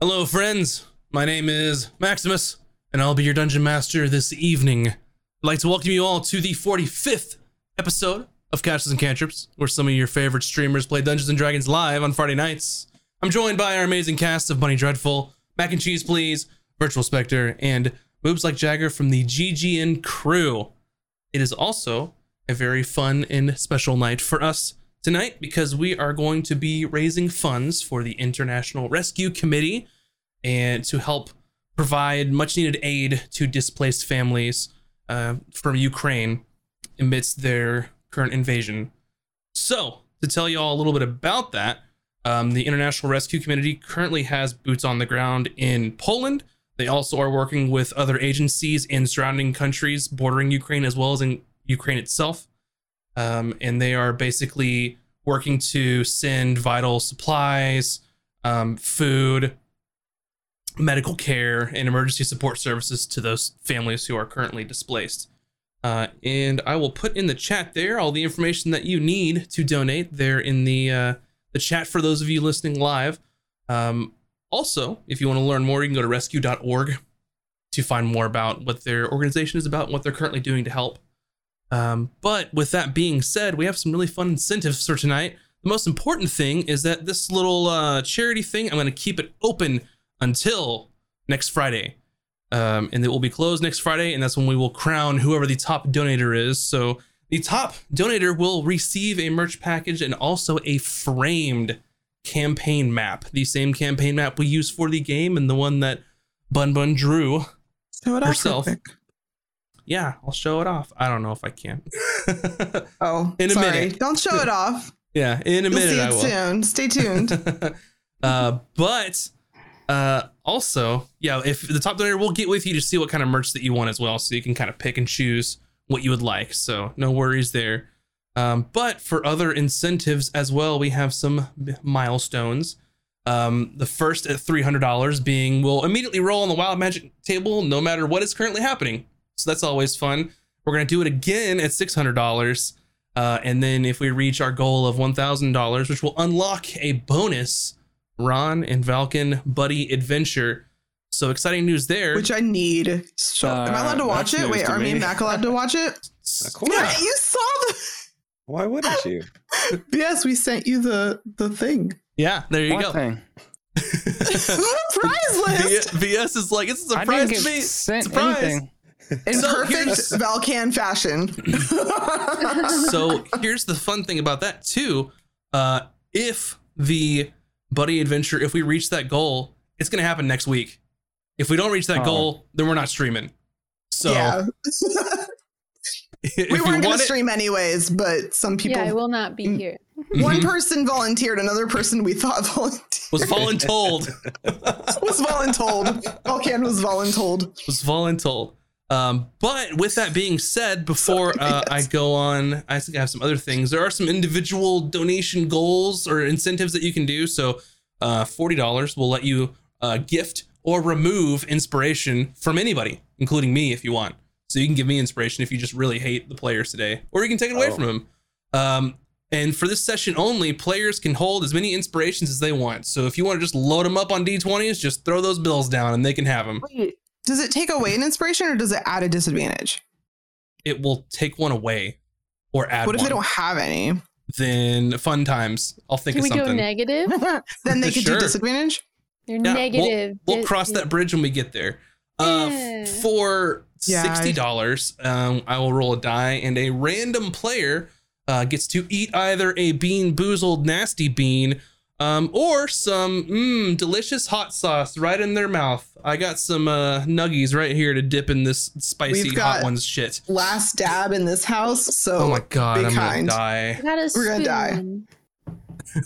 Hello, friends. My name is Maximus, and I'll be your dungeon master this evening. I'd like to welcome you all to the 45th episode of Couches and Cantrips, where some of your favorite streamers play Dungeons and Dragons live on Friday nights. I'm joined by our amazing cast of Bunny Dreadful, Mac and Cheese Please, Virtual Spectre, and Moves Like Jagger from the GGN crew. It is also a very fun and special night for us tonight because we are going to be raising funds for the International Rescue Committee and to help provide much needed aid to displaced families uh, from Ukraine amidst their current invasion. So, to tell you all a little bit about that, um, the International Rescue Committee currently has boots on the ground in Poland. They also are working with other agencies in surrounding countries bordering Ukraine as well as in Ukraine itself. Um, and they are basically working to send vital supplies, um, food, medical care, and emergency support services to those families who are currently displaced. Uh, and I will put in the chat there all the information that you need to donate there in the uh, the chat for those of you listening live. Um, also, if you want to learn more, you can go to rescue.org to find more about what their organization is about and what they're currently doing to help. Um, but with that being said, we have some really fun incentives for tonight. The most important thing is that this little uh, charity thing, I'm going to keep it open until next Friday. Um, and it will be closed next Friday, and that's when we will crown whoever the top donator is. So the top donator will receive a merch package and also a framed campaign map, the same campaign map we use for the game and the one that Bun Bun drew off herself. Yeah, I'll show it off. I don't know if I can. Oh, In a sorry. minute. Don't show it off. yeah, in a You'll minute see I it will. soon. Stay tuned. uh, but uh, also, yeah, if the top donator will get with you to see what kind of merch that you want as well, so you can kind of pick and choose what you would like. So no worries there. Um, but for other incentives as well, we have some milestones. Um, the first at three hundred dollars being we'll immediately roll on the Wild Magic table no matter what is currently happening. So that's always fun. We're gonna do it again at six hundred dollars. Uh, and then if we reach our goal of $1,000, which will unlock a bonus Ron and Valken Buddy Adventure. So exciting news there. Which I need. So, am I allowed to Uh, watch it? Wait, news to are me and. Mac allowed to watch it? Of course. Yeah, you saw the. Why wouldn't you? Yes, we sent you the the thing. yeah, there you What go. thing? Prize list V- VS is like, it's a surprise didn't to me. sent Surprise. anything. In So perfect here's- Valken fashion. so here's the fun thing about that too. Uh, if the Buddy Adventure, if we reach that goal, it's gonna happen next week. If we don't reach that Oh. goal, then we're not streaming. So yeah, we weren't going want to it, stream anyways, but some people. yeah, I will not be Mm. here. One Mhm. person volunteered, another person we thought volunteered was voluntold. was voluntold. Valken was voluntold. was voluntold. Um, but with that being said, before uh, I go on, I think I have some other things. There are some individual donation goals or incentives that you can do. So, uh, forty dollars will let you uh, gift or remove inspiration from anybody, including me, if you want. So you can give me inspiration if you just really hate the players today, or you can take it away Oh. from them. Um, and for this session only, players can hold as many inspirations as they want. So if you want to just load them up on d20s, just throw those bills down and they can have them. Wait, does it take away an inspiration or does it add a disadvantage? it will take one away or add What if one. they don't have any? Then fun times. I'll think Can of something. Can we something. go negative? then they could Sure. do disadvantage. They're Yeah, negative. We'll Dis- cross that bridge when we get there. Uh, Yeah. f- for Yeah, I- sixty dollars, um, I will roll a die, and a random player uh, gets to eat either a BeanBoozled nasty bean, um, or some mm, delicious hot sauce right in their mouth. I got some uh, nuggies right here to dip in this spicy We've hot one's shit. Last dab in this house, so Oh my god, be I'm kind. gonna die. Got a We're gonna die.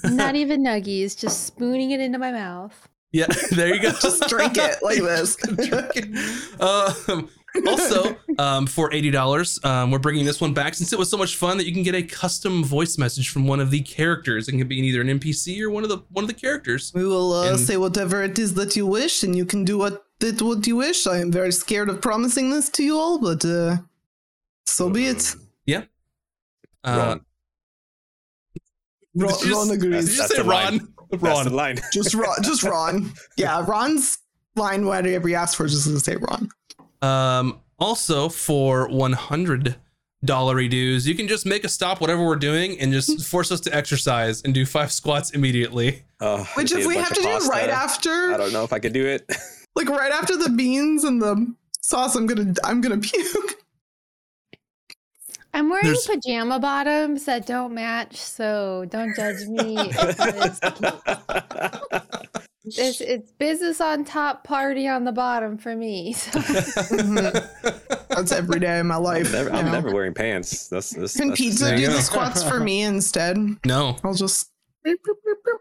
Not even nuggies, just spooning it into my mouth. Yeah, there you go. just drink it like this. um, also, um, for eighty dollars, um, we're bringing this one back since it was so much fun that you can get a custom voice message from one of the characters. It can be either an NPC or one of the one of the characters. we will uh, And- say whatever it is that you wish, and you can do what it what you wish. I am very scared of promising this to you all, but uh, so be it. Yeah. Uh, Ron. Ron, Ron agrees. Did you That's say a. Ron? That's Ron. the line. Just Ron. Just Ron. Yeah, Ron's line. Whatever he ask for, is just gonna say Ron. Um, also for one hundred dollar dues, you can just make a stop whatever we're doing and just force us to exercise and do five squats immediately. Oh, Which I if we have of to do pasta. right after, I don't know if I could do it. like right after the beans and the sauce, I'm gonna I'm gonna puke. I'm wearing There's- pajama bottoms that don't match, so don't judge me. It's, it's, it's business on top, party on the bottom for me. So. That's every day of my life. I'm never, I'm never wearing pants. That's, that's Can that's- pizza do the squats for me instead? no. I'll just.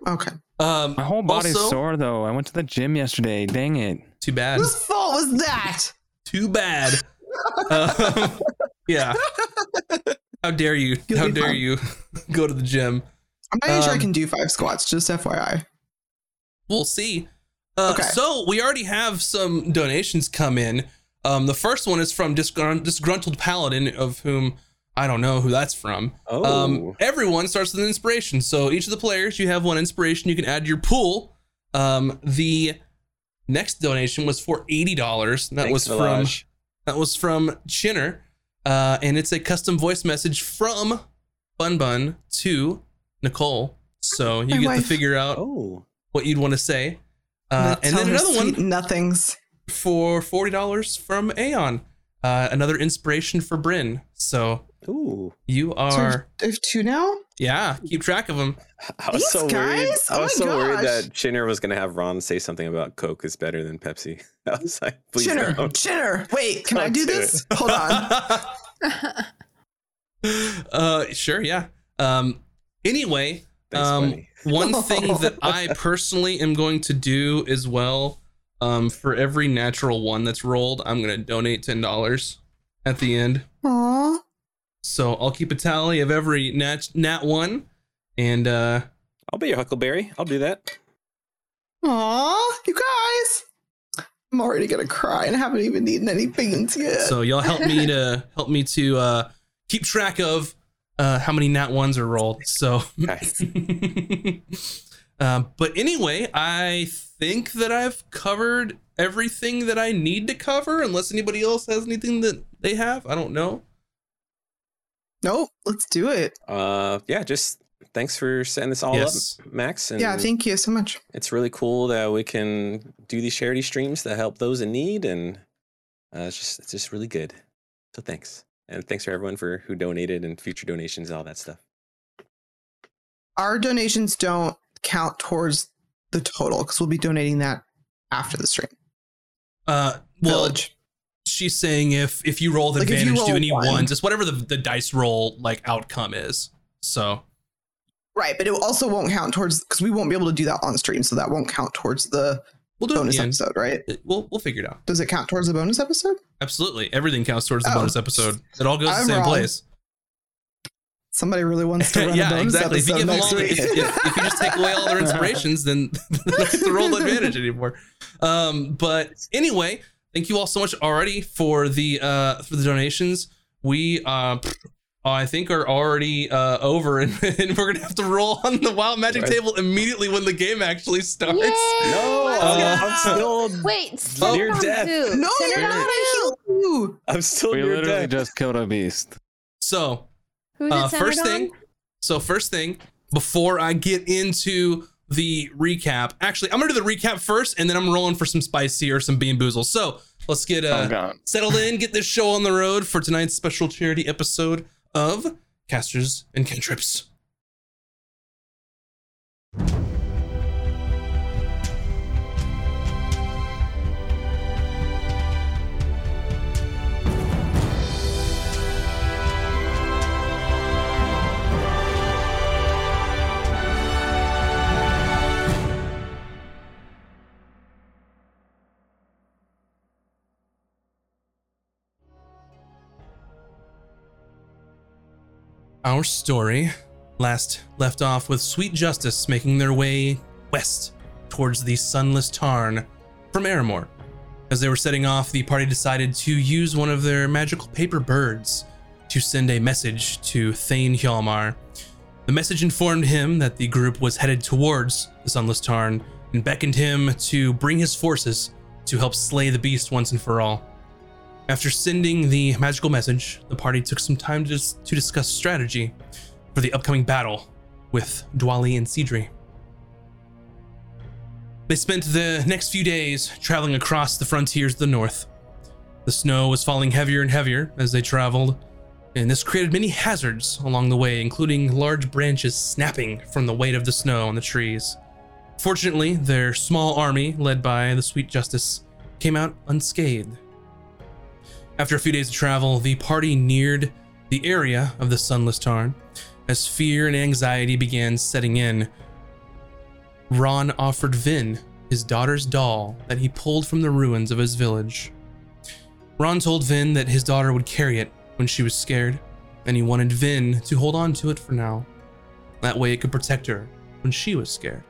Okay. Um, My whole body's also- sore though. I went to the gym yesterday. Dang it. Too bad. Whose fault was that? Too bad. Um, yeah. How dare you? You'll How dare fine. you go to the gym? I'm not even sure I Um, can do five squats. Just FYI. We'll see. Uh, Okay. So we already have some donations come in. Um, the first one is from Disgrun- Disgruntled Paladin, of whom I don't know who that's from. Oh, Um, everyone starts with an inspiration. So each of the players, you have one inspiration you can add to your pool. Um, the next donation was for eighty dollars. That thanks, was from Village. that was from Chinner, uh, and it's a custom voice message from Bun Bun to Nicole. So you My get to figure out Oh, what you'd want to say. Uh, gonna and then another one Nothings. for forty dollars from Aeon. Uh, another inspiration for Bryn. So ooh. you So I have- are, I have two now. yeah. Keep track of them. I was Thanks, so worried. I Oh was my so worried that Chinner was gonna have Ron say something about Coke is better than Pepsi. I was like, please Chinner, don't. Chinner. Wait, can I Don't do do this? Hold on. uh, sure, yeah. Um, anyway, Thanks, um, buddy. one thing that I personally am going to do as well, um, for every natural one that's rolled, I'm gonna donate ten dollars at the end. Aw. So I'll keep a tally of every nat nat one, and uh, I'll be your Huckleberry. I'll do that. Aw, you guys. I'm already gonna cry and I haven't even eaten any beans yet. so y'all help me to help me to uh, keep track of uh, how many nat ones are rolled. So, Okay. um, but anyway, I think that I've covered everything that I need to cover, unless anybody else has anything that they have. I don't know. nope, let's do it. Uh, yeah, just thanks for setting this all Yes. up, Max. And Yeah, thank you so much. it's really cool that we can do these charity streams that help those in need, and uh, it's just it's just really good. So thanks, and thanks for everyone for who donated and future donations and all that stuff. Our donations don't count towards the total because we'll be donating that after the stream. Uh, well, Village. she's saying if if you roll with Like, if you advantage, do any one. ones, just whatever the the dice roll like outcome is. So Right, but it also won't count towards because we won't be able to do that on stream, so that won't count towards the we'll do it bonus the episode, right? It- We'll we'll figure it out. Does it count towards the bonus episode? Absolutely, everything counts towards the Oh. bonus episode. It all goes to the I'm same wrong. place. Somebody really wants to run a yeah, bonus exactly. If you episode give next all, week. if, if, if you just take away all their inspirations, then they don't roll advantage anymore. Um, but anyway, thank you all so much already for the uh for the donations. We uh I think are already uh over and, and we're gonna have to roll on the wild magic Right. table immediately when the game actually starts. Yay! No, Let's Uh. I'm still Wait, send Near death. too. no, Send you're not on gonna heal you. I'm still We near literally death. just killed a beast. So Who's uh, first thing so first thing before i get into the recap actually i'm gonna do the recap first and then i'm rolling for some spicy or some bean boozle so let's get oh uh god. settled in get this show on the road for tonight's special charity episode of casters and cantrips Our story last left off with Sweet Justice making their way west towards the sunless Tarn from Aramor. As they were setting off, the party decided to use one of their magical paper birds to send a message to Thane Hjalmar. The message informed him that the group was headed towards the Sunless Tarn and beckoned him to bring his forces to help slay the beast once and for all. After sending the magical message, the party took some time to, dis- to discuss strategy for the upcoming battle with Dwali and Sidri. They spent the next few days traveling across the frontiers of the north. The snow was falling heavier and heavier as they traveled, and this created many hazards along the way, including large branches snapping from the weight of the snow on the trees. Fortunately, their small army, led by the Sweet Justice, came out unscathed. After a few days of travel, the party neared the area of the Sunless Tarn as fear and anxiety began setting in. Ron offered Vin his daughter's doll that he pulled from the ruins of his village. Ron told Vin that his daughter would carry it when she was scared, and he wanted Vin to hold on to it for now. That way it could protect her when she was scared.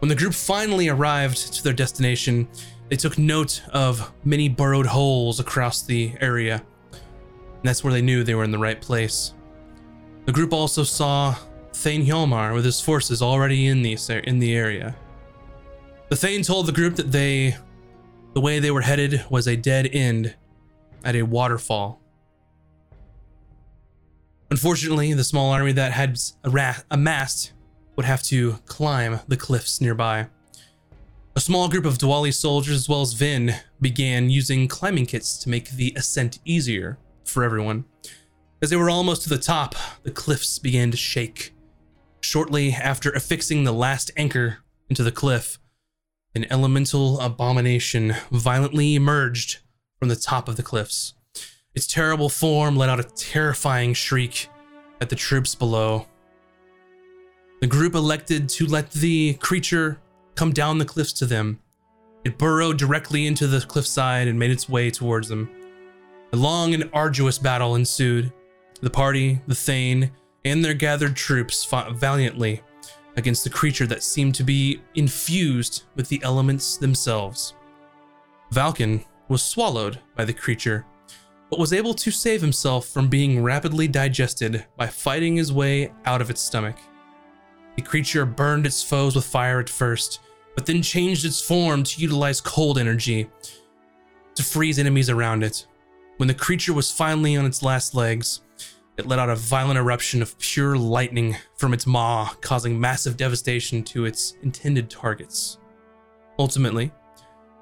When the group finally arrived to their destination, they took note of many burrowed holes across the area. And that's where they knew they were in the right place. The group also saw Thane Hjalmar with his forces already in the, in the area. The Thane told the group that they the way they were headed was a dead end at a waterfall. Unfortunately, the small army that had amassed would have to climb the cliffs nearby. A small group of Dwali soldiers, as well as Vin, began using climbing kits to make the ascent easier for everyone. As they were almost to the top, the cliffs began to shake. Shortly after affixing the last anchor into the cliff, an elemental abomination violently emerged from the top of the cliffs. Its terrible form let out a terrifying shriek at the troops below. The group elected to let the creature come down the cliffs to them. It burrowed directly into the cliffside and made its way towards them. A long and arduous battle ensued. The party, the Thane, and their gathered troops fought valiantly against the creature that seemed to be infused with the elements themselves. Valken was swallowed by the creature, but was able to save himself from being rapidly digested by fighting his way out of its stomach. The creature burned its foes with fire at first, but then changed its form to utilize cold energy to freeze enemies around it. When the creature was finally on its last legs, it let out a violent eruption of pure lightning from its maw, causing massive devastation to its intended targets. Ultimately,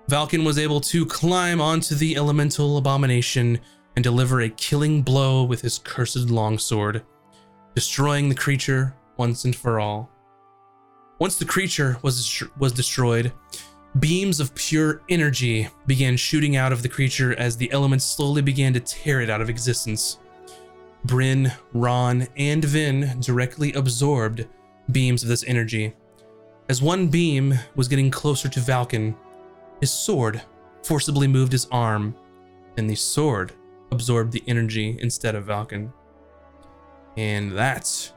Valken was able to climb onto the elemental abomination and deliver a killing blow with his cursed longsword, destroying the creature once and for all. Once the creature was, was destroyed, beams of pure energy began shooting out of the creature as the elements slowly began to tear it out of existence. Bryn, Ron, and Vin directly absorbed beams of this energy. As one beam was getting closer to Valken, his sword forcibly moved his arm, and the sword absorbed the energy instead of Valken. And that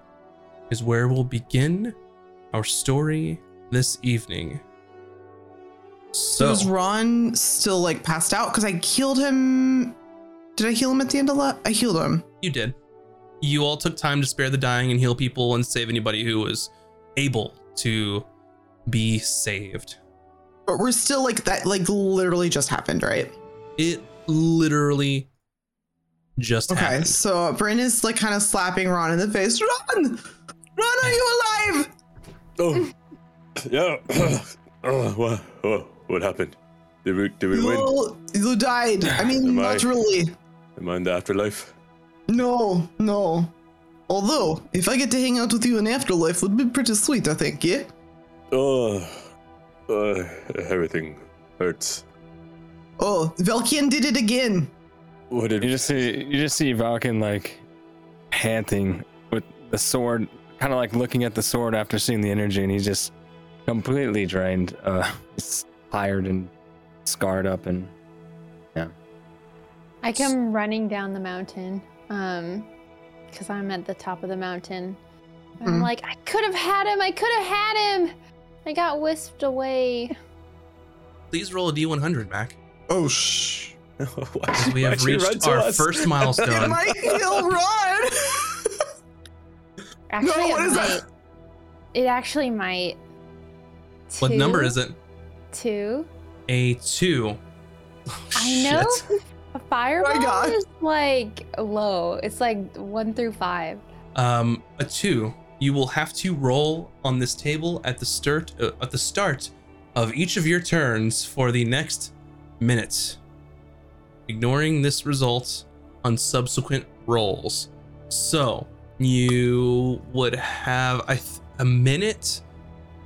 is where we'll begin our story this evening. So, is Ron still like passed out? Because I healed him. Did I heal him at the end of that? I healed him. you did. You all took time to spare the dying and heal people and save anybody who was able to be saved. But we're still like that, like literally just happened, right? It literally just Okay, happened. so Bryn is like kind of slapping Ron in the face. Ron! Ron, are you alive? Oh, yeah. oh, what, what, what happened? Did we, did we win? You, you died. I mean, Am not I- Am I in the afterlife? No, no. Although, if I get to hang out with you in afterlife, would be pretty sweet, I think, yeah? Oh, uh, everything hurts. Oh, Valkian did it again. What did You just see you just see Valken like panting with the sword, kind of like looking at the sword after seeing the energy, and he's just completely drained. Uh, he's tired and scarred up, and yeah. I come running down the mountain, um, because I'm at the top of the mountain. And I'm Mhm. like, I could have had him. I could have had him. I got whisked away. Please roll a D100, Mac. Oh, shh. Why As should- we have should you run reached our us? first It milestone. might heal Ron. Actually, what it is might. that? It actually might. What number is it? Two. A two. I know. Shit. A fireball God. is like low. It's like one through five. Um, a two. You will have to roll on this table at the start uh, at the start of each of your turns for the next minute, ignoring this result on subsequent rolls. So you would have I th- a minute.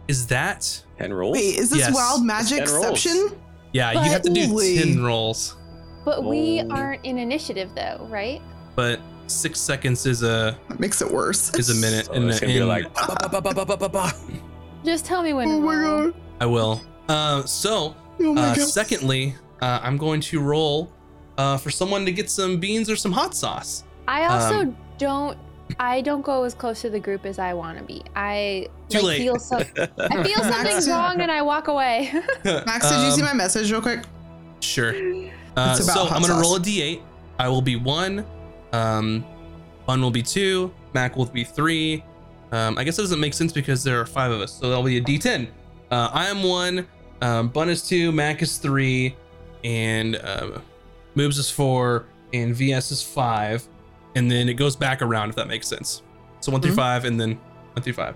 Is that? Ten rolls. Wait, is this Yes. wild magic exception? Yeah, you have to do Holy. ten rolls, But we Oh. aren't in initiative though, right? but six seconds is a That makes it worse. is a minute. So and it's gonna be like. "Ba, ba, ba, ba, ba, ba, ba, ba." Just tell me when. Oh my god. I will. Uh, so Oh Uh, secondly, uh, I'm going to roll uh, for someone to get some beans or some hot sauce. I also Um, don't. I don't go as close to the group as I want to be. I Too like, late. feel so. I feel something's wrong and I walk away. Max, did you see Um, my message real quick? Sure. Uh, It's about so hot I'm gonna sauce. roll a d8. I will be one. Um, Bun will be two. Mac will be three. Um, I guess it doesn't make sense because there are five of us, so that'll be a d10. Uh, I am one. Um, Bun is two. Mac is three, and uh, Moves is four, and VS is five, and then it goes back around if that makes sense. So one through Mhm. five, and then one through five.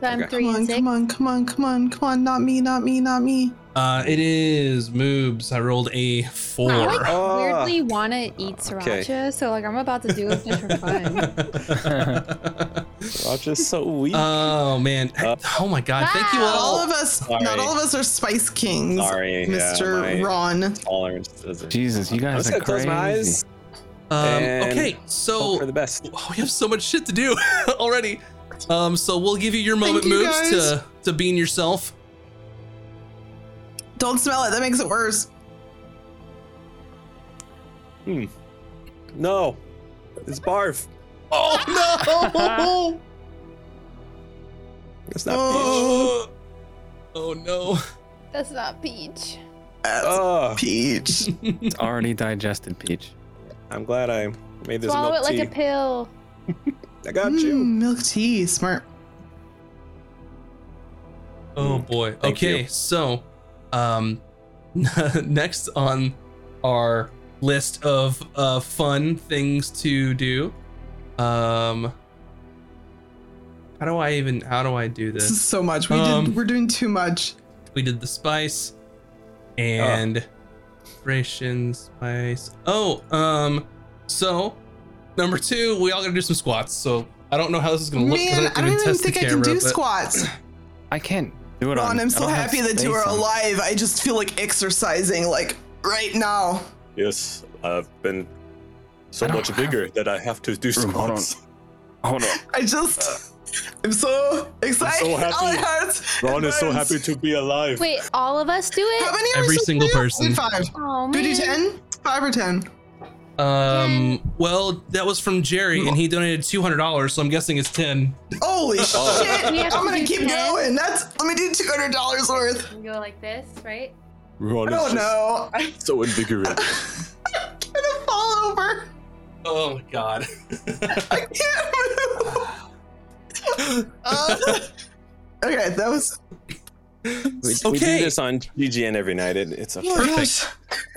so I'm Okay. three Come on, six. come on, come on, come on, come on. Not me, not me, not me. Uh, it is Moobs. I rolled a four. I like Oh. weirdly want to eat Okay. sriracha, so like I'm about to do it just for fun. I'm just so weak. oh man! Uh, oh my god! Thank you Not all all. of us, Sorry. not all of us are Spice Kings, Sorry, yeah, Mr. my- Ron. Tolerance doesn't. Jesus, you I'm guys just are gonna close crazy. my eyes. Um, okay, so for the best. oh, we have so much shit to do already. Um, so we'll give you your moment, you, Moves, guys. to to bean yourself. Don't smell it. That makes it worse. Hmm. No, it's barf. Oh no! It's not Oh. oh no! That's not peach. That's Oh, peach. It's already digested, Peach. I'm glad I made this Swallow milk it like tea. a pill. I got you. Mm, milk tea, smart. Oh boy. Thank okay, you. so um next on our list of uh fun things to do. Um how do I even how do I do This this? is so much. We Um, did. We're doing too much. We did the spice and ration spice. Oh, um so number 2, we all got to do some squats. So I don't know how this is going to look. Man, I don't even test the think I can do but- squats. I can't do it on. Ron, I'm so happy that you are on- alive. I just feel like exercising, like right now. Yes, I've been so I don't much have- bigger that I have to do Room, hold on. squats. Hold on. I just, I'm so excited. so happy. Oh, it hurts. Ron It is so happy to be alive. Wait, all of us do How it? many Every supposed single person. Five. Oh Do we man. ten? Five or ten? Um. Well, that was from Jerry, and he donated two hundred dollars, so I'm guessing it's ten. Holy Oh. shit! We have I'm to gonna do keep 10? going. That's let me do two hundred dollars worth. You go like this, right? Ron I is don't just know. I so invigorated. I'm gonna fall over. Oh my god. I can't move. Uh, okay, that was. we, we do this on GGN every night. It, it's a Oh my gosh.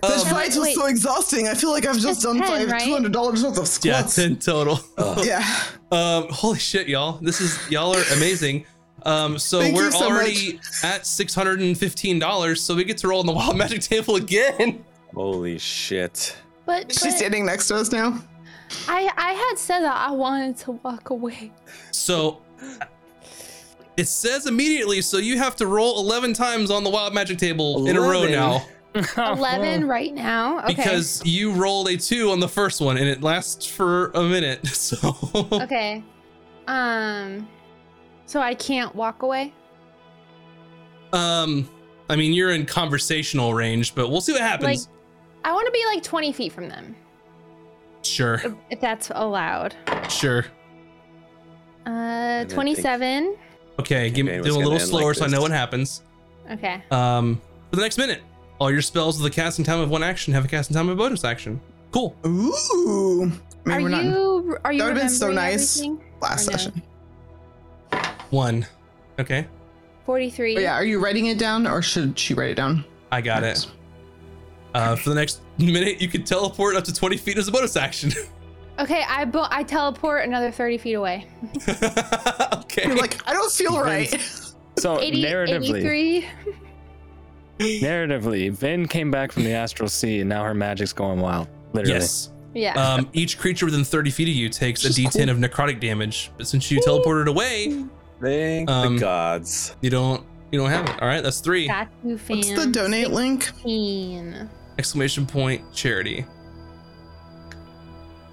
This Um, fight was Wait. so exhausting. I feel like I've just It's done 10, five right? two hundred dollars worth of squats. yeah, squats. ten total. Yeah. Um. Holy shit, y'all! This is y'all are amazing. Um. So Thank we're so already at six hundred and fifteen dollars, so we get to roll on the wild magic table again. holy shit. But, She's but standing next to us now. I I had said that I wanted to walk away. So it says immediately, so you have to roll eleven times on the wild magic table in a row 11? now Eleven right now. Okay. because you rolled a two on the first one, and it lasts for a minute. So Okay. Um. So I can't walk away. Um, I mean, you're in conversational range, but we'll see what happens. I want to be like twenty feet from them, sure, if- if that's allowed. sure. Uh, I twenty-seven. Okay, give me do a little slower like so I know what happens. Okay. Um, for the next minute, all your spells with a casting time of one action have a casting time of bonus action. Cool. Ooh. Maybe are we're not you are you That would've been so nice. last no? session. One. Okay, 43. But yeah, are you writing it down or should she write it down? I got it. Uh, for the next minute, you can teleport up to 20 feet as a bonus action. Okay, I bo- I teleport another 30 feet away. okay. You're like, I don't feel right. So 80, narratively, 83. narratively, Vin came back from the astral sea, and now her magic's going wild. Literally. yes. Yeah. Um, each creature within 30 feet of you takes a Which is d10 cool. of necrotic damage, but since you teleported away, Thank Um, the gods. you don't you don't have it. All right, that's three. Statue fan. What's the donate link? 16. Exclamation point charity.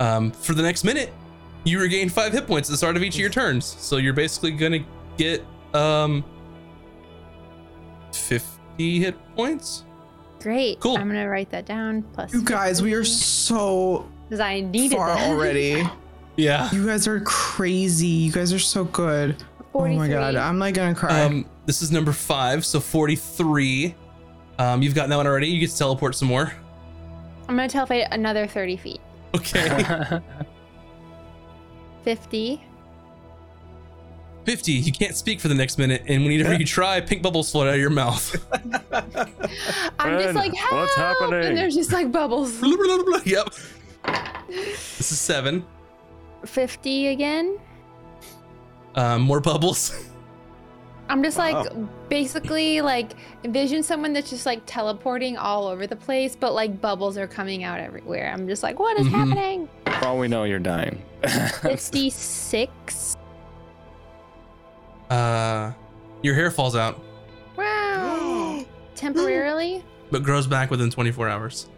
Um, for the next minute, you regain five hit points at the start of each of your turns. So you're basically gonna get um 50 hit points. Great. Cool. I'm gonna write that down. Plus. You guys, we are so Because I needed far that. already. Yeah. You guys are crazy. You guys are so good. Oh my god, I'm like gonna cry. Um, this is number five, so 43. Um, you've gotten that one already. You get to teleport some more. I'm gonna teleport another 30 feet. Okay. 50. 50. You can't speak for the next minute, and whenever you try, pink bubbles float out of your mouth. I'm just Fred, like, help! what's happening? And there's just like bubbles. Yep. This is seven. 50 again. Um, more bubbles. I'm just like Wow. basically like envision someone that's just like teleporting all over the place, but like bubbles are coming out everywhere. I'm just like, what is Mhm. happening? For all we know, you're dying. 56. Uh, your hair falls out, Wow. Temporarily? but grows back within 24 hours.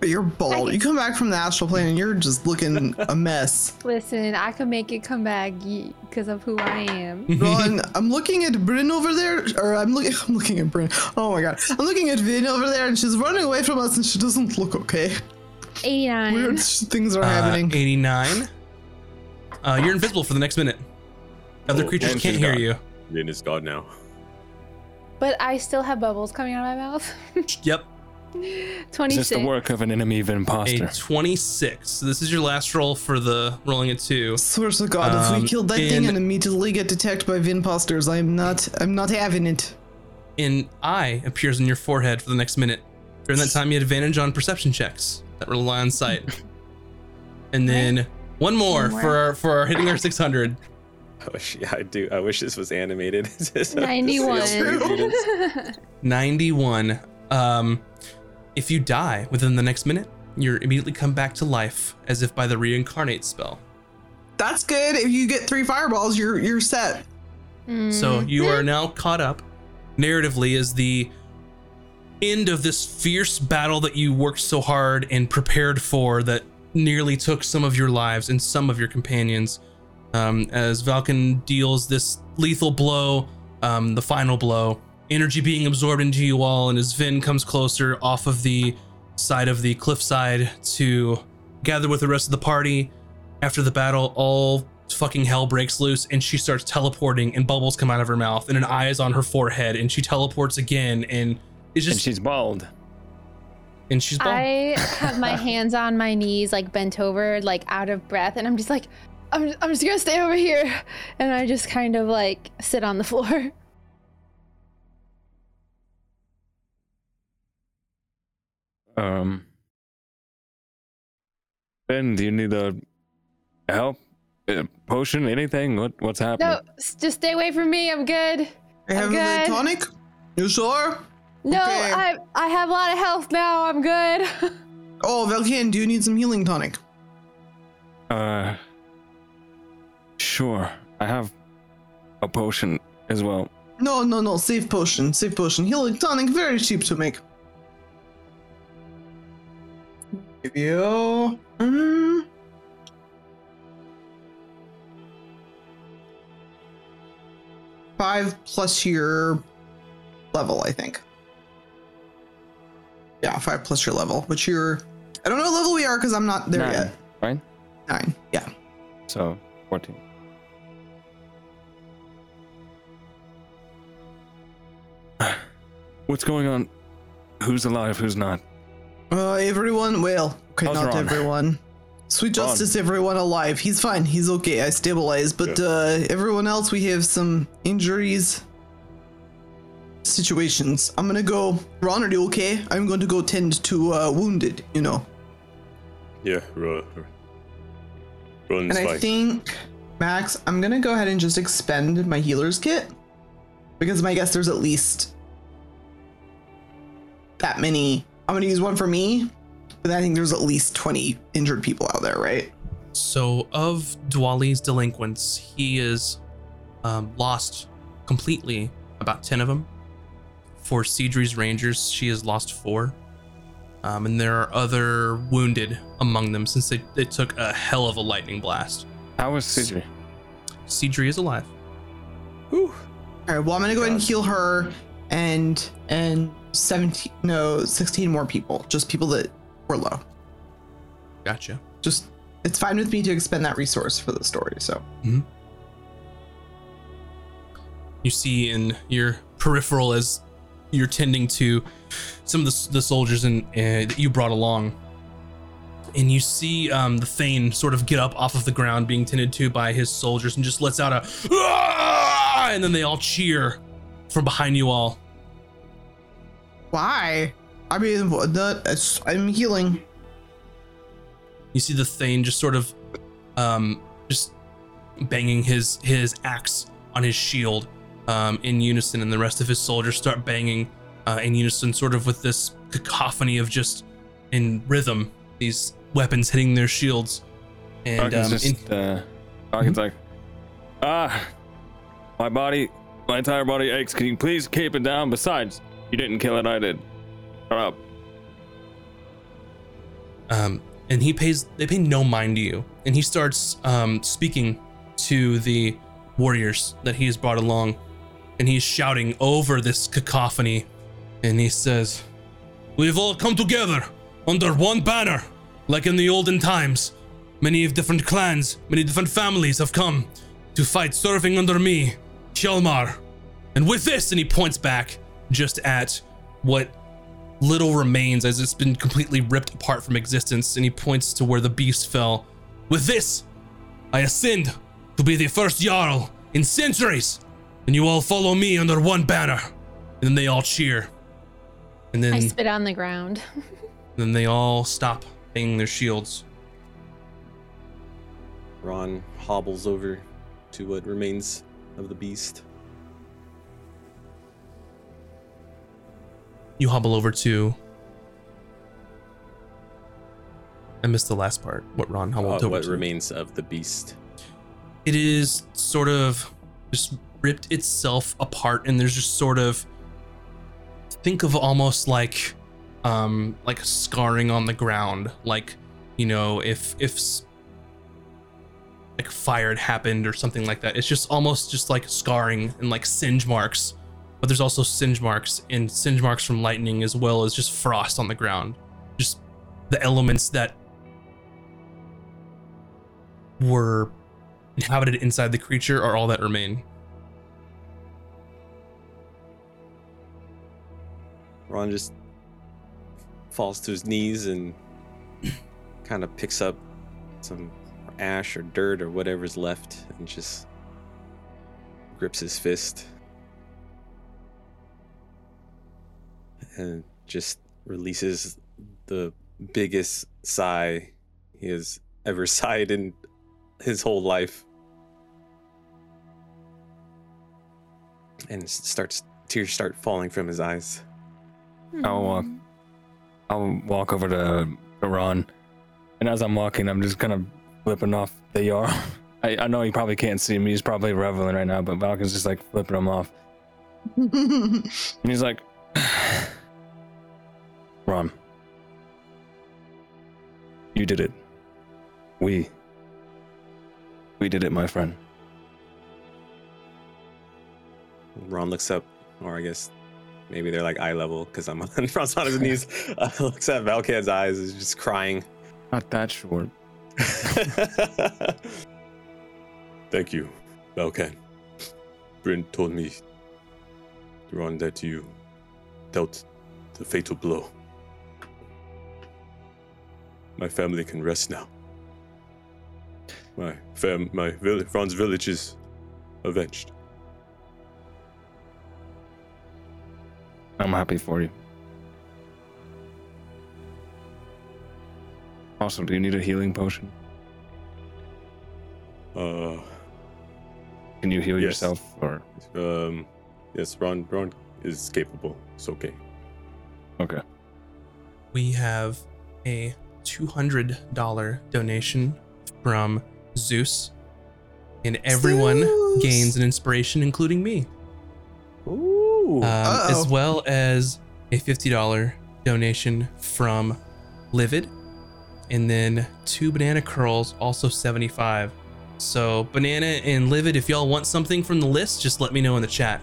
But you're bald. I- You come back from the astral plane and you're just looking a mess. Listen, I can make it come back because of who I am. Ron, I'm looking at Bryn over there, or I'm looking. I'm looking at Bryn. Oh my god, I'm looking at Vin over there, and she's running away from us, and she doesn't look okay. 89. Weird things are Uh, happening. 89. Uh, you're invisible for the next minute. Other Oh, creatures can't hear gone. you. Vin is god now. But I still have bubbles coming out of my mouth. Yep. Is 26. this the work of an enemy of A imposter? 26. So this is your last roll for the rolling a two. Swear to God, if um, we kill that thing in- and immediately get attacked by Vinposters, I'm not. I'm not having it. An eye appears in your forehead for the next minute. During that time, you had advantage on perception checks that rely on sight. And then one more, One more. for our, for our hitting our 600. I wish, yeah, I do. I wish this was animated. Just to see how 91. crazy it is. 91. Um, if you die within the next minute, you're immediately come back to life as if by the reincarnate spell. That's good. If you get three fireballs, you're you're set. So you are now caught up narratively as the end of this fierce battle that you worked so hard and prepared for that nearly took some of your lives and some of your companions. Um, as Valken deals this lethal blow, um, the final blow, energy being absorbed into you all, and as Vin comes closer off of the side of the cliffside to gather with the rest of the party, after the battle, all fucking hell breaks loose and she starts teleporting and bubbles come out of her mouth and an eye is on her forehead and she teleports again and it's and she's bald. and she's bald. I have my hands on my knees, like bent over, like out of breath, and I'm just like, I'm, I'm just gonna stay over here. And I just kind of like sit on the floor. Um. Ben, do you need a help? A potion? Anything? What What's happening? No, just stay away from me. I'm good. I have I'm a tonic. You sure? No, Okay. I I have a lot of health now. I'm good. Oh, Velkin, do you need some healing tonic? Uh. Sure. I have a potion as well. No, no, no. Save potion. Save potion. Healing tonic, very cheap to make. Give you. Mm, five plus your level, I think. Yeah, five plus your level, which you're. I don't know what level we are because I'm not there Nine, yet. right? Nine. Yeah. So fourteen. What's going on? Who's alive? Who's not? Uh, everyone. Well, okay, How's not Ron? everyone. Sweet Ron. justice, everyone alive. He's fine. He's okay. I stabilized. But uh, everyone else, we have some injuries, situations. I'm gonna go. Ron, are you okay? I'm going to go tend to uh, wounded. You know. Yeah, Ron, Ron's And I think, Max, I'm gonna go ahead and just expend my healer's kit because my guess there's at least that many. I'm gonna use one for me, but I think there's at least 20 injured people out there, right? So, of Dwali's delinquents, he is um, lost completely about 10 of them. For Sidri's Rangers, she has lost four. Um, and there are other wounded among them since they, they took a hell of a lightning blast. How was Sidri? Cedri is alive. Whew. All right. Well, I'm gonna go ahead and heal her and and 17 no 16 more people, just people that were low. Gotcha. Just it's fine with me to expend that resource for the story. So you see in your peripheral as you're tending to some of the, the soldiers and uh, that you brought along and you see um, the thane sort of get up off of the ground being tended to by his soldiers and just lets out a "Ah!" and then they all cheer from behind you all why? I mean, the, I'm healing. you see the thane just sort of um just banging his his axe on his shield um in unison and the rest of his soldiers start banging uh, in unison sort of with this cacophony of just in rhythm these weapons hitting their shields and Falcon's um, in- just, uh, Falcon's like, ah, my body, my entire body aches. Can you please keep it down? Besides, you didn't kill it, I did. Shut up. um, and he pays they pay no mind to you and he starts um, speaking to the warriors that he has brought along and he's shouting over this cacophony and he says we've all come together under one banner like in the olden times many of different clans many different families have come to fight serving under me Hjalmar and with this and he points back just at what little remains as it's been completely ripped apart from existence, and he points to where the beast fell. With this, I ascend to be the first Jarl in centuries, and you all follow me under one banner. And then they all cheer. And then, I spit on the ground. then they all stop banging their shields. Ron hobbles over to what remains of the beast. You hobble over to. I missed the last part. What Ron hobbled Uh, over what to. remains of the beast. it is sort of just ripped itself apart and there's just sort of think of almost like um like scarring on the ground like you know if if like fire had happened or something like that. It's just almost just like scarring and like singe marks. But there's also singe marks and singe marks from lightning as well as just frost on the ground. Just the elements that were inhabited inside the creature are all that remain. Ron just falls to his knees and kind of picks up some ash or dirt or whatever's left and just grips his fist. And just releases the biggest sigh he has ever sighed in his whole life. And starts tears start falling from his eyes. I'll walk. I'll walk over to, to Ron, and as I'm walking, I'm just kind of flipping off the Jarl. I, I know he probably can't see me. He's probably reveling right now, but Valken's just like flipping him off, and he's like, "Ron, you did it. We. We did it, my friend." Ron looks up, or I guess maybe they're like eye level because I'm on Ron's on his knees. Uh, looks at Valken's eyes, is just crying. Not that short. Thank you, Valken. Bryn told me, Ron, that you dealt the fatal blow. My family can rest now. my fam, my village, Franz village is avenged. I'm happy for you. Also, do you need a healing potion? Uh, Can you heal Yes. yourself or um, yes, Ron, Ron is capable. It's okay. okay? we have a $200 donation from Zeus, and everyone Zeus. gains an inspiration, including me, Ooh. um, as well as a $50 donation from Livid, and then two banana curls, also 75. So, banana and livid, if y'all want something from the list, just let me know in the chat.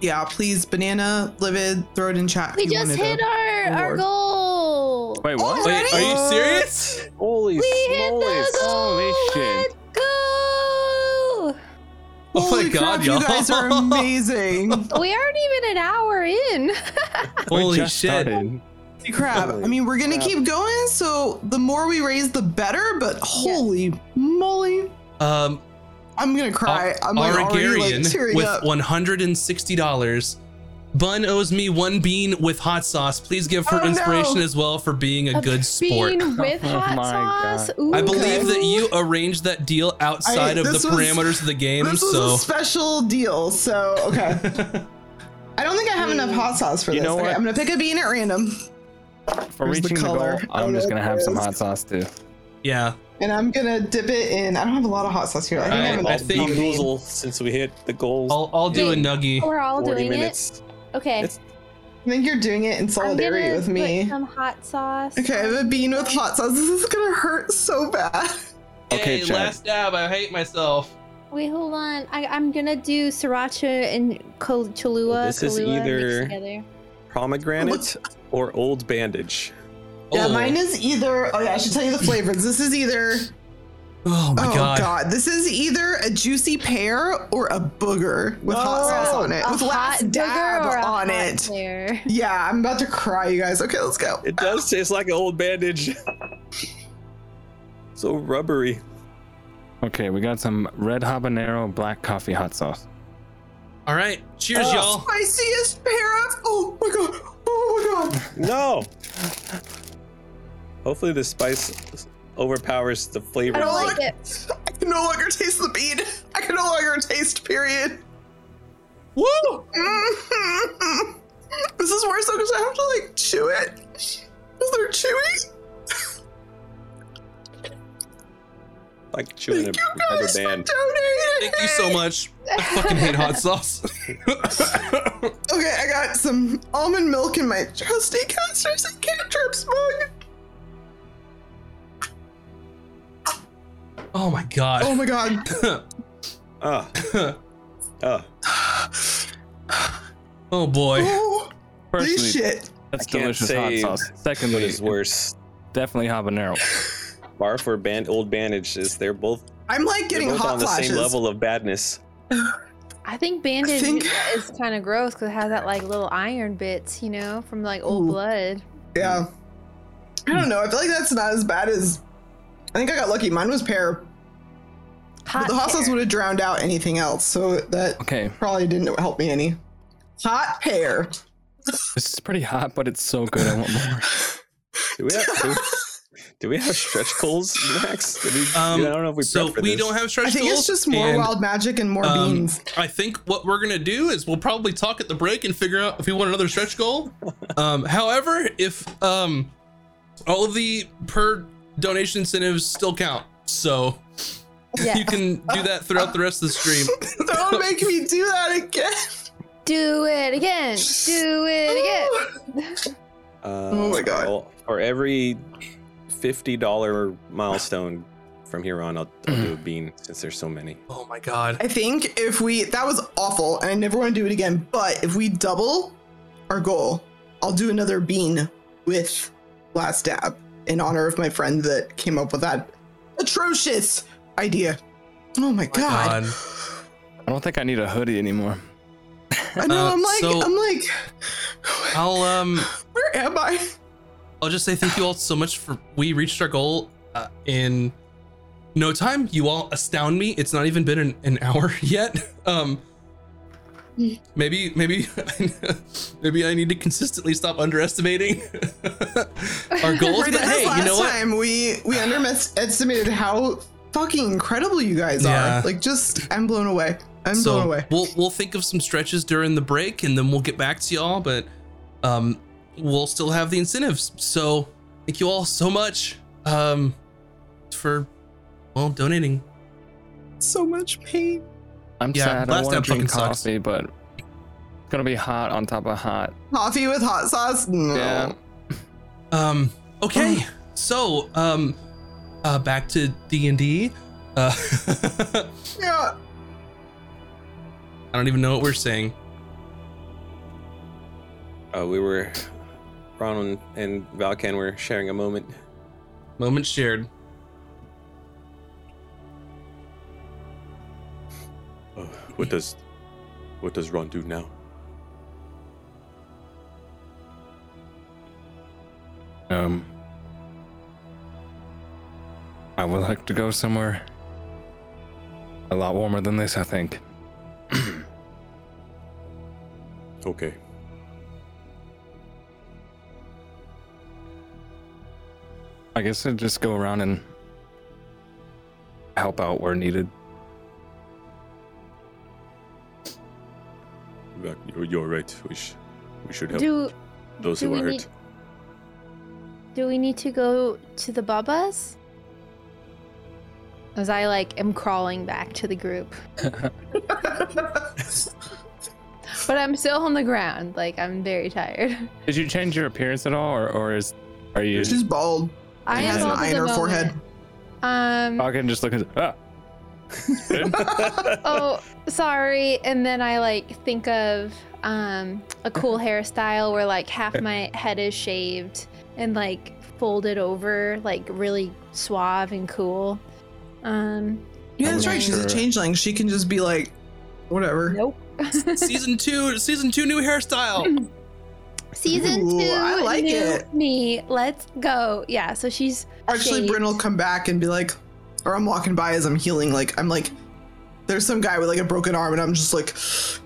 Yeah, please, banana, livid, throw it in chat. if We you just wanted hit to. our, our goal. Wait, what? Oh, Wait, are you serious? Holy we hit the goal. Holy shit. Let's go. Oh my God, crap, you y'all. guys are amazing. We aren't even an hour in. Holy just shit. started. Crap. I mean, we're gonna crap. keep going, so the more we raise, the better. But holy moly, Um, I'm gonna cry. I'm like already like tearing with up. $160. Bun owes me one bean with hot sauce. Please give her Oh, inspiration no. as well for being a good sport. Bean with Oh hot my sauce. Ooh. I believe Okay. that you arranged that deal outside I- of the was- parameters of the game, This was so a special deal, so okay. I don't think I have enough hot sauce for You this. know Okay, what? I'm gonna pick a bean at random, For Here's the reaching the, color. goal, I don't I'm oh, just gonna have some hot sauce too. yeah. and I'm gonna dip it in. I don't have a lot of hot sauce here. I think I, have Alright, enough I I'll think- bean. Bean since we hit the goals. I'll, I'll do a Wait. nuggy. We're all doing minutes. it. Okay. It's- I think you're doing it in I'm solidarity gonna with put me. Some hot sauce. Okay, I have a bean with hot sauce. This is gonna hurt so bad. Okay, Chad. dab. I hate myself. Wait, hold on. I, I'm gonna do sriracha and Kol- Cholula. This is either- mixed together. Pomegranate or old bandage. Yeah, Oh. mine is either. Oh yeah, I should tell you the flavors. This is either. Oh my oh god. god. this is either a juicy pear or a booger with hot oh, sauce on it, A with hot last dab or a on hot it. pear? Yeah, I'm about to cry, you guys. Okay, let's go. It does taste like an old bandage. so rubbery. Okay, we got some red habanero black coffee hot sauce. All right. Cheers, Oh. y'all. Spiciest pear. of- Oh my god. Oh my god. No. Hopefully the spice overpowers the flavor. I don't like it. I can no longer taste the bean. I can no longer taste. Period. Woo! Mhm. This is worse though because I have to like chew it. Is there chewing? Like chewing a Thank you rubber guys for band. donating. Thank you so much. I fucking hate hot sauce. Okay, I got some almond milk in my trusty casters and cantrips mug. oh my god. Oh my god. Ah. Ah. oh boy. Oh, Firstly, this shit. that's I can't delicious say hot sauce. What Secondly, is worse? definitely habanero. Barf or band old bandages. They're both, I'm like they're getting both hot on the flashes. same level of badness. I think bandage think- is kind of gross because it has that like little iron bits, you know, from like old Ooh. blood. Yeah. I don't know. I feel like that's not as bad as. I think I got lucky. Mine was pear. Hot but the hot sauce would have drowned out anything else, so that Okay, probably didn't help me any. Hot pear. this is pretty hot, but it's so good. I want more. Do we have, do, do we have stretch goals, Max? Did we, Um, I don't know if we so for we this. don't have stretch I think goals, it's just more and, wild magic and more um, beans. I think what we're gonna do is we'll probably talk at the break and figure out if we want another stretch goal. Um, however, if um, all of the per donation incentives still count, so Yeah. you can do that throughout the rest of the stream. Don't make me do that again. Do it again. Do it again. Uh, Oh my God. well, for every fifty dollar milestone from here on, I'll, I'll do a bean since there's so many. Oh my god. I think if we that was awful, and I never want to do it again. But if we double our goal, I'll do another bean with last dab in honor of my friend that came up with that atrocious idea. Oh my god! God. I don't think I need a hoodie anymore. I know. Uh, I'm like, so- I'm like, I'll um, where am I? I'll just say thank you all so much for we reached our goal uh, in no time. You all astound me. It's not even been an, an hour yet. Um, maybe, maybe, maybe I need to consistently stop underestimating our goals. Right, But hey, last you know what? time we we underestimated how fucking incredible you guys Yeah. are. Like, just I'm blown away. I'm blown away. We'll we'll think of some stretches during the break and then we'll get back to y'all, but um we'll still have the incentives. So thank you all so much um for well donating. So much pain. I'm Yeah, sad. I last want to time drink fucking sucks. coffee, but it's gonna be hot on top of hot. Coffee with hot sauce? No. Yeah. Um okay. so um uh back to D&D. Uh Yeah. I don't even know what we're saying. Uh, we were, Ron and Valken were sharing a moment. Moment shared. Uh, what does, what does Ron do now? Um, I would like to go somewhere a lot warmer than this. I think. Okay. I guess I'd just go around and help out where needed. You're, you're right. We, sh- we should help Do those do who we are hurt. do we need to go to the Babas? As I like am crawling back to the group, but I'm still on the ground. Like I'm very tired. Did you change your appearance at all, or, or is are you? She's bald. I and am has an eye in the her forehead. Um. I can just look at. Ah. oh, sorry. And then I like think of um a cool hairstyle where like half my head is shaved and like folded over, like really suave and cool. Um. Yeah, that's right. She's a changeling. She can just be like, whatever. Nope. season 2, season 2 new hairstyle. Season Ooh, two, I like new it. Me, let's go. Yeah. So she's Actually, shaved. Bryn will come back and be like, or I'm walking by as I'm healing. Like, I'm like, there's some guy with like a broken arm, and I'm just like,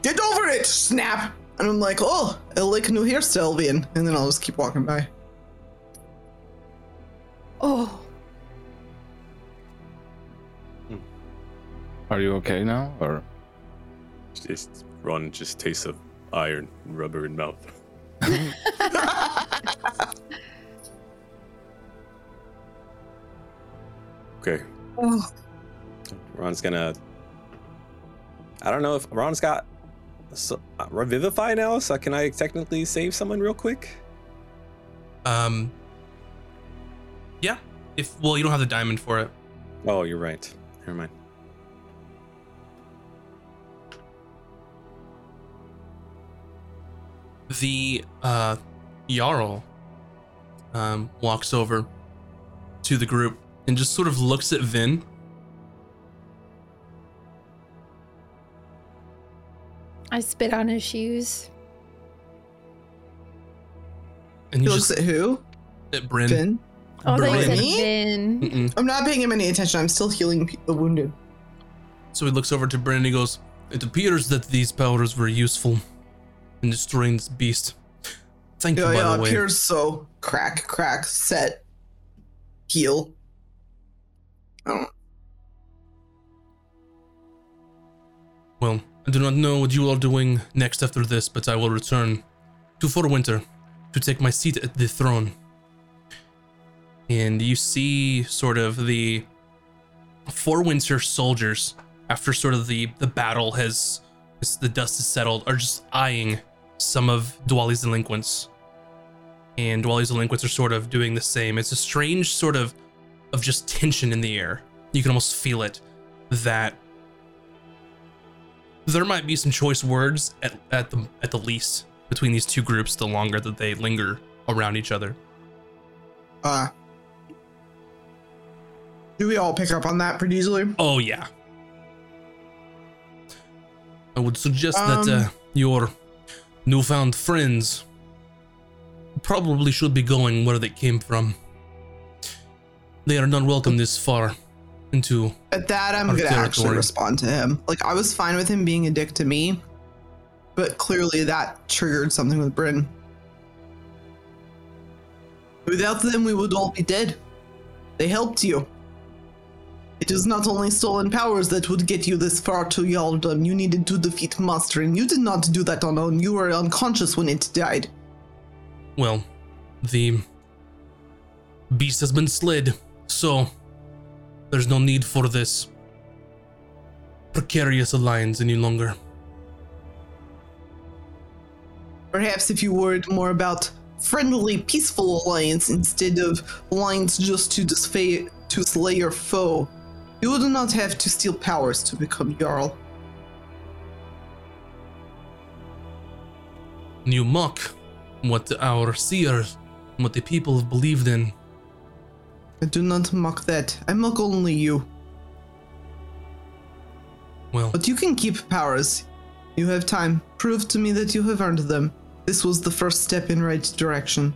get over it, snap. And I'm like, oh, I like new hairstyle, Vian. And then I'll just keep walking by. Oh, hmm. Are you okay now, or? Just, Ron just tastes of iron rubber and mouth. Okay. Oh, Ron's gonna. I don't know if Ron's got so, uh, revivify now. So can I technically save someone real quick? Um Yeah. If well, you don't have the diamond for it. Oh, you're right. Never mind. The uh Jarl um walks over to the group and just sort of looks at Vin. I spit on his shoes. And he he's looks just at who? at Bryn. Finn. Oh, I thought you said Brittany? Vin. Mm-mm. I'm not paying him any attention. I'm still healing the wounded. So he looks over to Bryn and he goes, It appears that these powders were useful in destroying this beast. Thank you, Yeah, by yeah, the way. appears so. Crack, crack, set, heal. Oh, Well, I do not know what you are doing next after this, but I will return to Forwinter to take my seat at the throne. And you see sort of the Forwinter soldiers, after sort of the, the battle has, the dust has settled, are just eyeing some of Dwali's delinquents. And Dwali's delinquents are sort of doing the same. It's a strange sort of of just tension in the air. You can almost feel it that there might be some choice words at, at the at the least between these two groups the longer that they linger around each other. uh. Do we all pick up on that pretty easily? Oh yeah. I would suggest Um, that uh, your newfound friends probably should be going where they came from. They are not welcome this far. into At that, I'm gonna actually respond to him. Like I was fine with him being a dick to me, but clearly that triggered something with Bryn. Without them, we would all be dead. They helped you. It is not only stolen powers that would get you this far to Yaldon. You needed to defeat Monster, and you did not do that on alone. You were unconscious when it died. well, the beast has been slid, so there's no need for this precarious alliance any longer. Perhaps if you worried more about friendly, peaceful alliance instead of alliance just to disfay to slay your foe, you would not have to steal powers to become Jarl. You mock what our seers, what the people have believed in. I do not mock that. I mock only you. Well, But you can keep powers. You have time. Prove to me that you have earned them. This was the first step in right direction.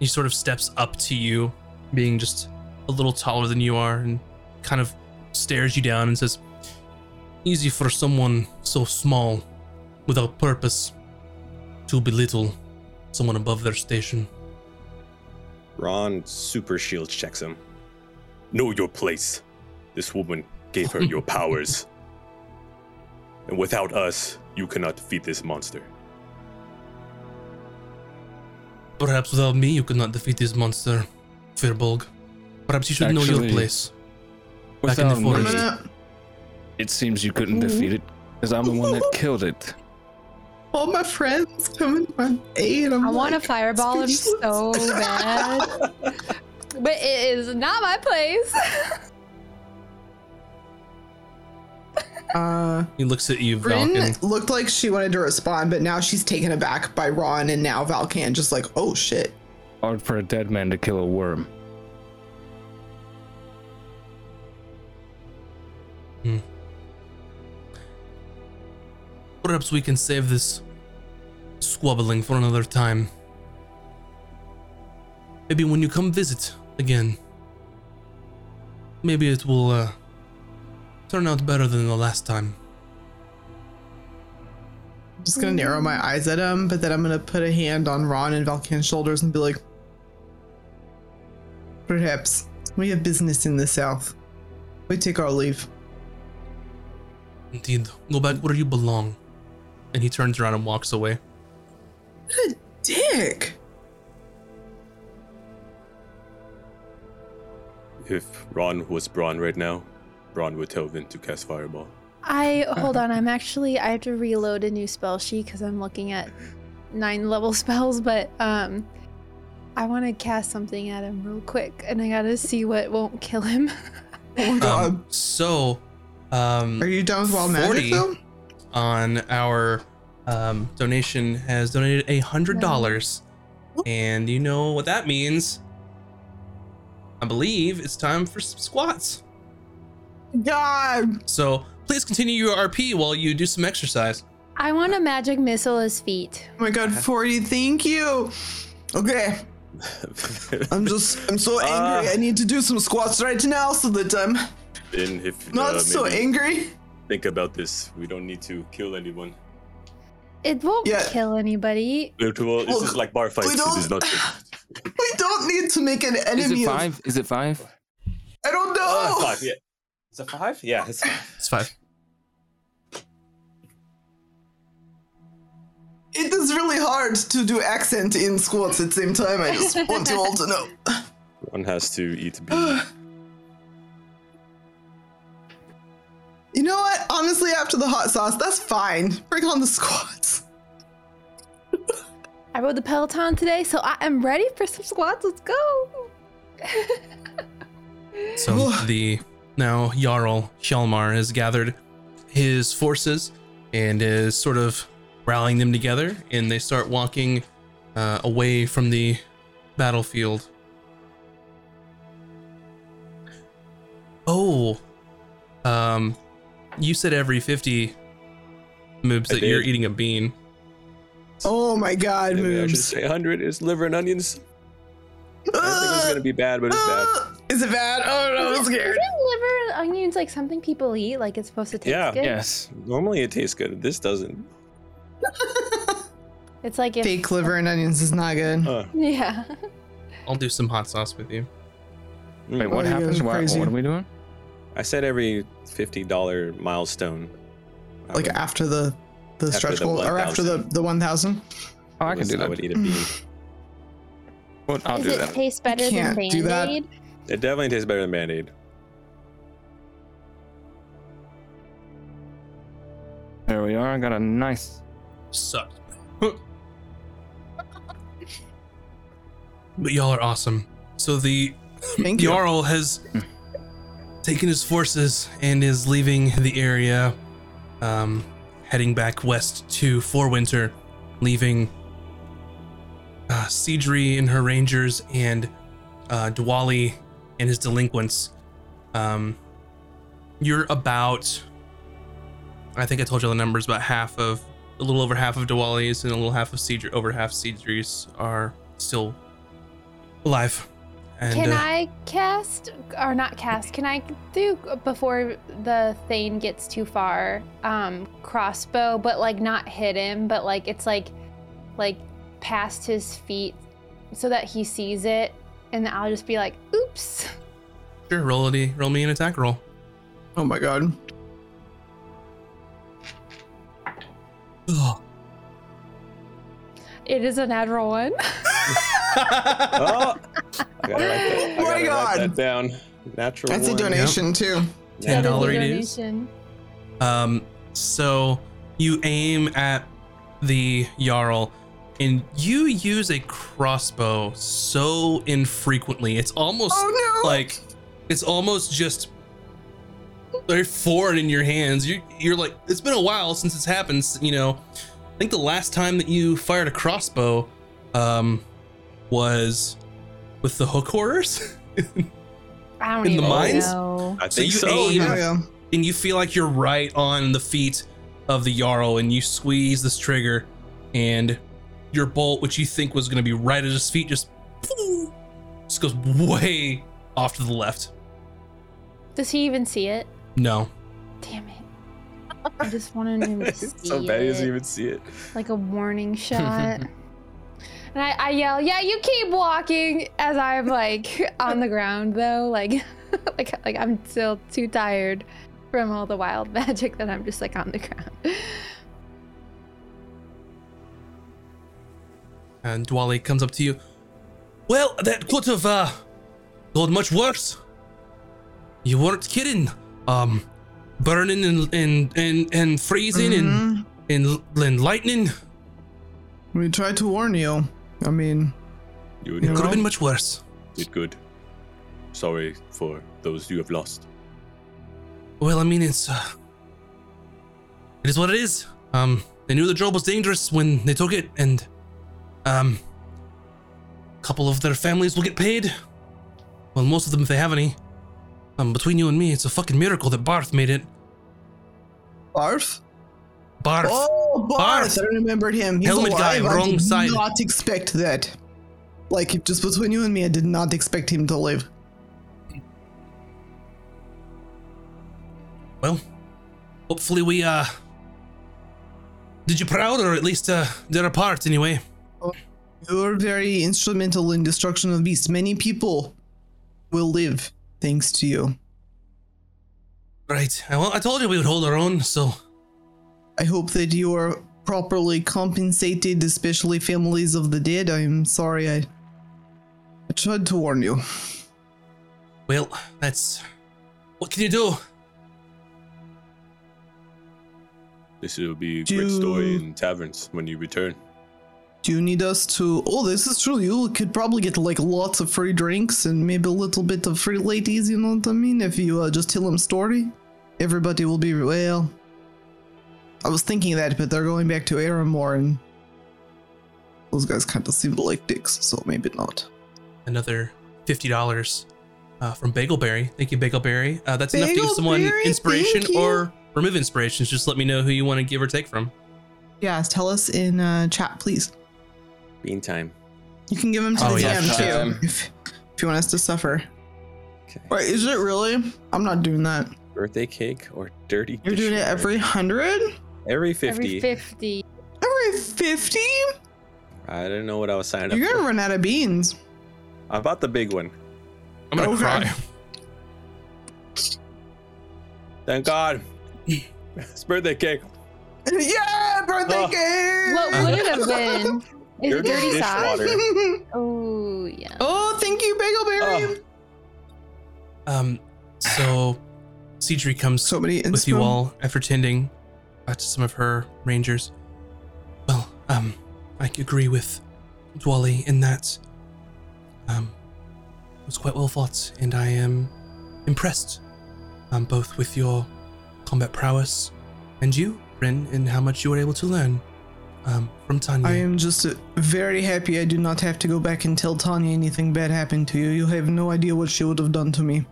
he sort of steps up to you, being just a little taller than you are, and kind of stares you down and says, Easy for someone so small, without purpose, to belittle someone above their station. Ron super shield checks him. Know your place. This woman gave her your powers. And without us, you cannot defeat this monster. Perhaps without me, you could not defeat this monster, Firbolg. Perhaps you should know your place. Back in the Without forest. I'm me, it seems you couldn't defeat it because I'm the one that killed it. All my friends coming to my aid. I'm I want to like, fireball him speechless. so bad. but it is not my place. Uh, He looks at you, Bryn Valken. looked like she wanted to respond, but now she's taken aback by Ron, and now Valken just like, oh shit. Hard for a dead man to kill a worm. Perhaps we can save this squabbling for another time. Maybe when you come visit again. Maybe it will uh, turn out better than the last time. I'm just gonna narrow my eyes at him, but then I'm gonna put a hand on Ron and Valken's shoulders and be like, perhaps we have business in the south. We take our leave. Indeed, go back where do you belong. And he turns around and walks away. What a dick. If Ron was Braun right now, Braun would tell Vin to cast Fireball. I hold on. I'm actually I have to reload a new spell sheet because I'm looking at nine level spells, but um, I want to cast something at him real quick, and I gotta see what won't kill him. Oh my god. Um, so, um, Are you done with wild 40. magic though? on our um, donation has donated a hundred dollars, and you know what that means. I believe it's time for some squats. God. So please continue your RP while you do some exercise. I want a magic missile as feet. Oh my god, 40, thank you. Okay. I'm just I'm so angry. Ah. I need to do some squats right now so that I'm Vin, if not uh, so angry. think about this, we don't need to kill anyone. It won't Yeah. kill anybody. It will- This is like bar fights. we don't- is not. We don't need to make an Is enemy it of five? Is it five? I don't know. Oh, five. Yeah. Is it five? Yeah, it's five. It's five. It is really hard to do accent in squats at the same time. I just want you all to know. One has to eat bean. You know what? Honestly, after the hot sauce, that's fine. Bring on the squats. I rode the Peloton today, so I am ready for some squats. Let's go. So the now Jarl Hjalmar has gathered his forces and is sort of rallying them together, and they start walking uh, away from the battlefield. Oh, um, you said every fifty moves I that you're eating a bean. Oh my god, Maybe I should moves. say 100 is liver and onions. I didn't think it's gonna be bad, but it's bad. Uh, Is it bad? Oh no, I'm Isn't scared. liver and onions like something people eat? Like it's supposed to taste Yeah. good? Yes. Normally it tastes good. This doesn't. It's like if Fake liver and onions is not good. Uh, Yeah. I'll do some hot sauce with you. mm. Wait, what Oh, happens? guys What, what are we doing? I said every fifty dollar milestone. I Like would- after the the After stretch the goal or after the 1,000. the one thousand. Oh, I can was- do I that. would eat a bean. Well, I'll Does do it that. taste better than can't do that. Band-Aid? It definitely tastes better than Band Aid. There we are. I got a nice. Sucked. but y'all are awesome. So the Thank you. Jarl has hmm. Taken his forces and is leaving the area, um, heading back west to Forwinter, leaving uh, and her rangers and uh, Dwali and his delinquents. Um, you're about, I think I told you the numbers, about half of, a little over half of Dwali's and a little half of Sidri, over half Sidri's are still alive. And, Can uh, I cast or not cast? Can I do before the Thane gets too far? Um, crossbow, but like not hit him, but like it's like, like past his feet, so that he sees it, and then I'll just be like, "Oops." Sure, roll a roll me an attack roll. Oh my god. Ugh. It is a natural one. Oh, I gotta write that, I Oh my gotta write God. that down. Natural. That's a one. donation too. Ten dollar it is. donation. Um, so you aim at the Jarl, and you use a crossbow so infrequently. It's almost Oh no! like it's almost just very foreign in your hands. You you're like it's been a while since it's happened. You know, I think the last time that you fired a crossbow, um, was with the hook horrors, I don't In the mines? know. I So think you so. aim- oh, yeah, yeah. and you feel like you're right on the feet of the Jarl, and you squeeze this trigger, and your bolt, which you think was going to be right at his feet, just just goes way off to the left. Does he even see it? No. Damn it. I just wanted him to see It's so bad he doesn't even see it. like a warning shot. and I, I yell, "Yeah, you keep walking!" As I'm like on the ground, though, like, like, like I'm still too tired from all the wild magic that I'm just like on the ground. And Dwali comes up to you. Well, that could have uh, gone much worse. You weren't kidding. Um, burning and and and, and freezing and, Mhm. and and lightning. We tried to warn you. I mean, You You Could know? have been much worse. did good. Sorry for those you have lost. Well, I mean, it's uh, it is what it is. Um, they knew the job was dangerous when they took it, and um, a couple of their families will get paid. Well, most of them, if they have any. Um, between you and me, it's a fucking miracle that Barth made it. Barth? Barth. Oh, Barth! I remembered him. He's Helmet guy, alive. I did side. not expect that. Like, just between you and me, I did not expect him to live. Well, hopefully we uh did you proud, or at least uh did our part anyway. You were very instrumental in destruction of beasts. Many people will live thanks to you. Right. Well, I told you we would hold our own, so I hope that you are properly compensated, especially families of the dead. I'm sorry, I, I tried to warn you. well, that's what can you do? This will be a Do- great story in taverns when you return. Do you need us to? Oh, this is true. You could probably get like lots of free drinks and maybe a little bit of free ladies. You know what I mean? If you uh, just tell them story, everybody will be well. I was thinking that, but they're going back to Aramore, and those guys kind of seem like dicks, so maybe not. Another fifty dollars uh, from Bagelberry. Thank you, Bagelberry. Uh, that's enough to give someone Bagelberry, inspiration or remove inspirations. Just let me know who you want to give or take from. Yeah, tell us in uh, chat, please. Bean time. You can give them to Oh, the yeah, DM too, if, if you want us to suffer. Okay. Wait, is it really? I'm not doing that. Birthday cake or dirty? You're doing it every hundred? Every fifty. Every 50. Every fifty? I didn't know what I was signing up for. You're gonna for. run out of beans. I bought the big one. I'm gonna Okay. cry. Thank God. it's birthday cake. yeah, birthday Oh. cake. What would it have been? Is it Dirty dirty socks? dishwater. Oh, yeah. oh, thank you, Bagelberry. Oh. Um, so Sidri comes So many with you inspo. all after tending uh, to some of her rangers. Well, um, I agree with Dwali in that um, it was quite well fought, and I am impressed um, both with your combat prowess and you, Rin, and how much you were able to learn um, from Tanya. I am just uh, very happy I do not have to go back and tell Tanya anything bad happened to you. You have no idea what she would have done to me.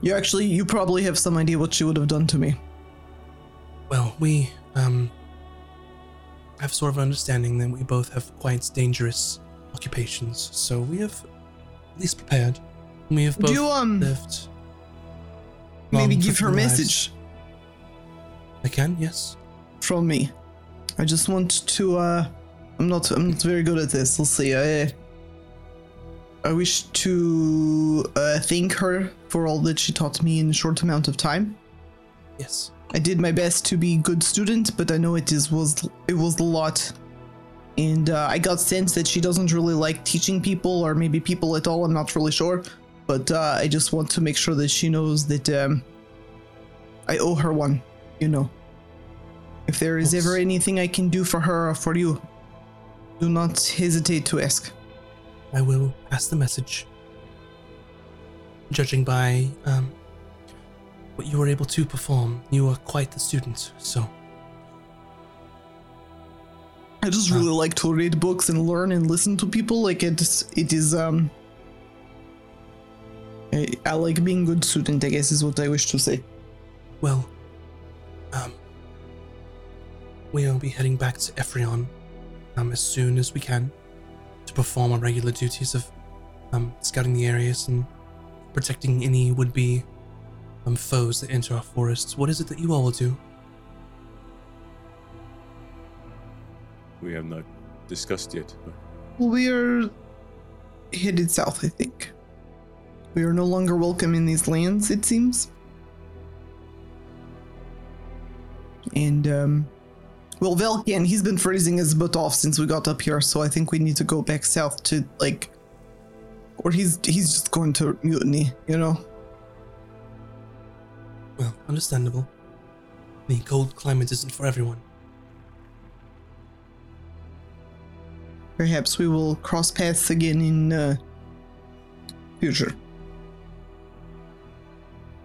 You actually, you probably have some idea what she would have done to me. Well, we um have sort of understanding that we both have quite dangerous occupations, so we have at least prepared. We have both Do you, um, lived. Maybe give her a lives. message I can, yes. from me. I just want to, uh, I'm not, I'm not very good at this. Let's see. I, I wish to uh, thank her for all that she taught me in a short amount of time. Yes. I did my best to be a good student, but I know it is was it was a lot. And uh, I got sense that she doesn't really like teaching people, or maybe people at all. I'm not really sure, but uh, I just want to make sure that she knows that um, I owe her one. You know, if there is ever anything I can do for her or for you, do not hesitate to ask. I will pass the message. Judging by um what you were able to perform, you are quite the student, so I just really like to read books and learn and listen to people. Like it's it is um. I, I like being good student. I guess is what I wish to say. Well, um, we'll be heading back to Ephrion um, as soon as we can to perform our regular duties of um, scouting the areas and protecting any would-be um, foes that enter our forests. What is it that you all will do? We have not discussed yet. but We are headed south. I think we are no longer welcome in these lands. It seems. And um, well, Valken, he's been freezing his butt off since we got up here. So I think we need to go back south to like, or he's he's just going to mutiny. You know. Well, understandable. The cold climate isn't for everyone. Perhaps we will cross paths again in uh, future.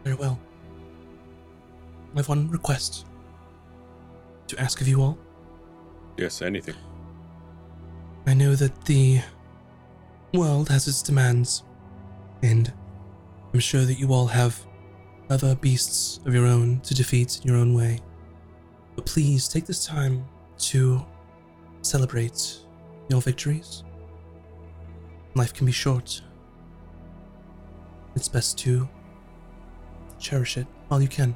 Very well. I have one request to ask of you all. Yes, anything. I know that the world has its demands, and I'm sure that you all have other beasts of your own to defeat in your own way. But please take this time to celebrate your victories. Life can be short. It's best to cherish it while you can.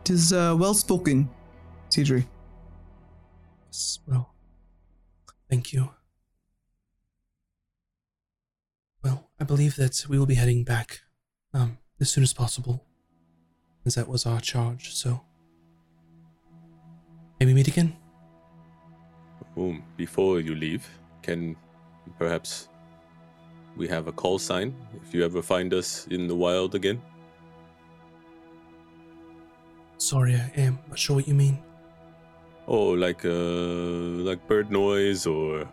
It is uh, well spoken, Cedric. Yes, well, thank you. Well, I believe that we will be heading back um, as soon as possible, as that was our charge, so May we meet again. Um, before you leave, can perhaps we have a call sign if you ever find us in the wild again? Sorry, I am not sure what you mean. Oh, like uh, like bird noise or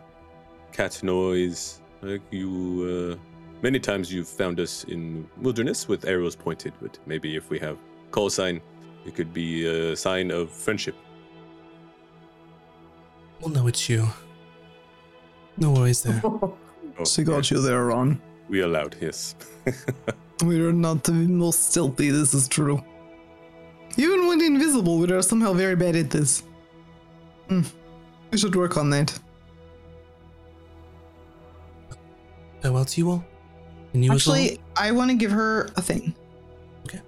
cat noise. Like you, uh, many times you've found us in wilderness with arrows pointed, but maybe if we have call sign, it could be a sign of friendship. We'll know it's you. No worries there. Oh, She got you there, Ron. We allowed, yes. We are not the most stealthy, this is true. Even when invisible, we are somehow very bad at this. Hmm. We should work on that. Farewell to you all. And you Actually, as I want to give her a thing. Okay.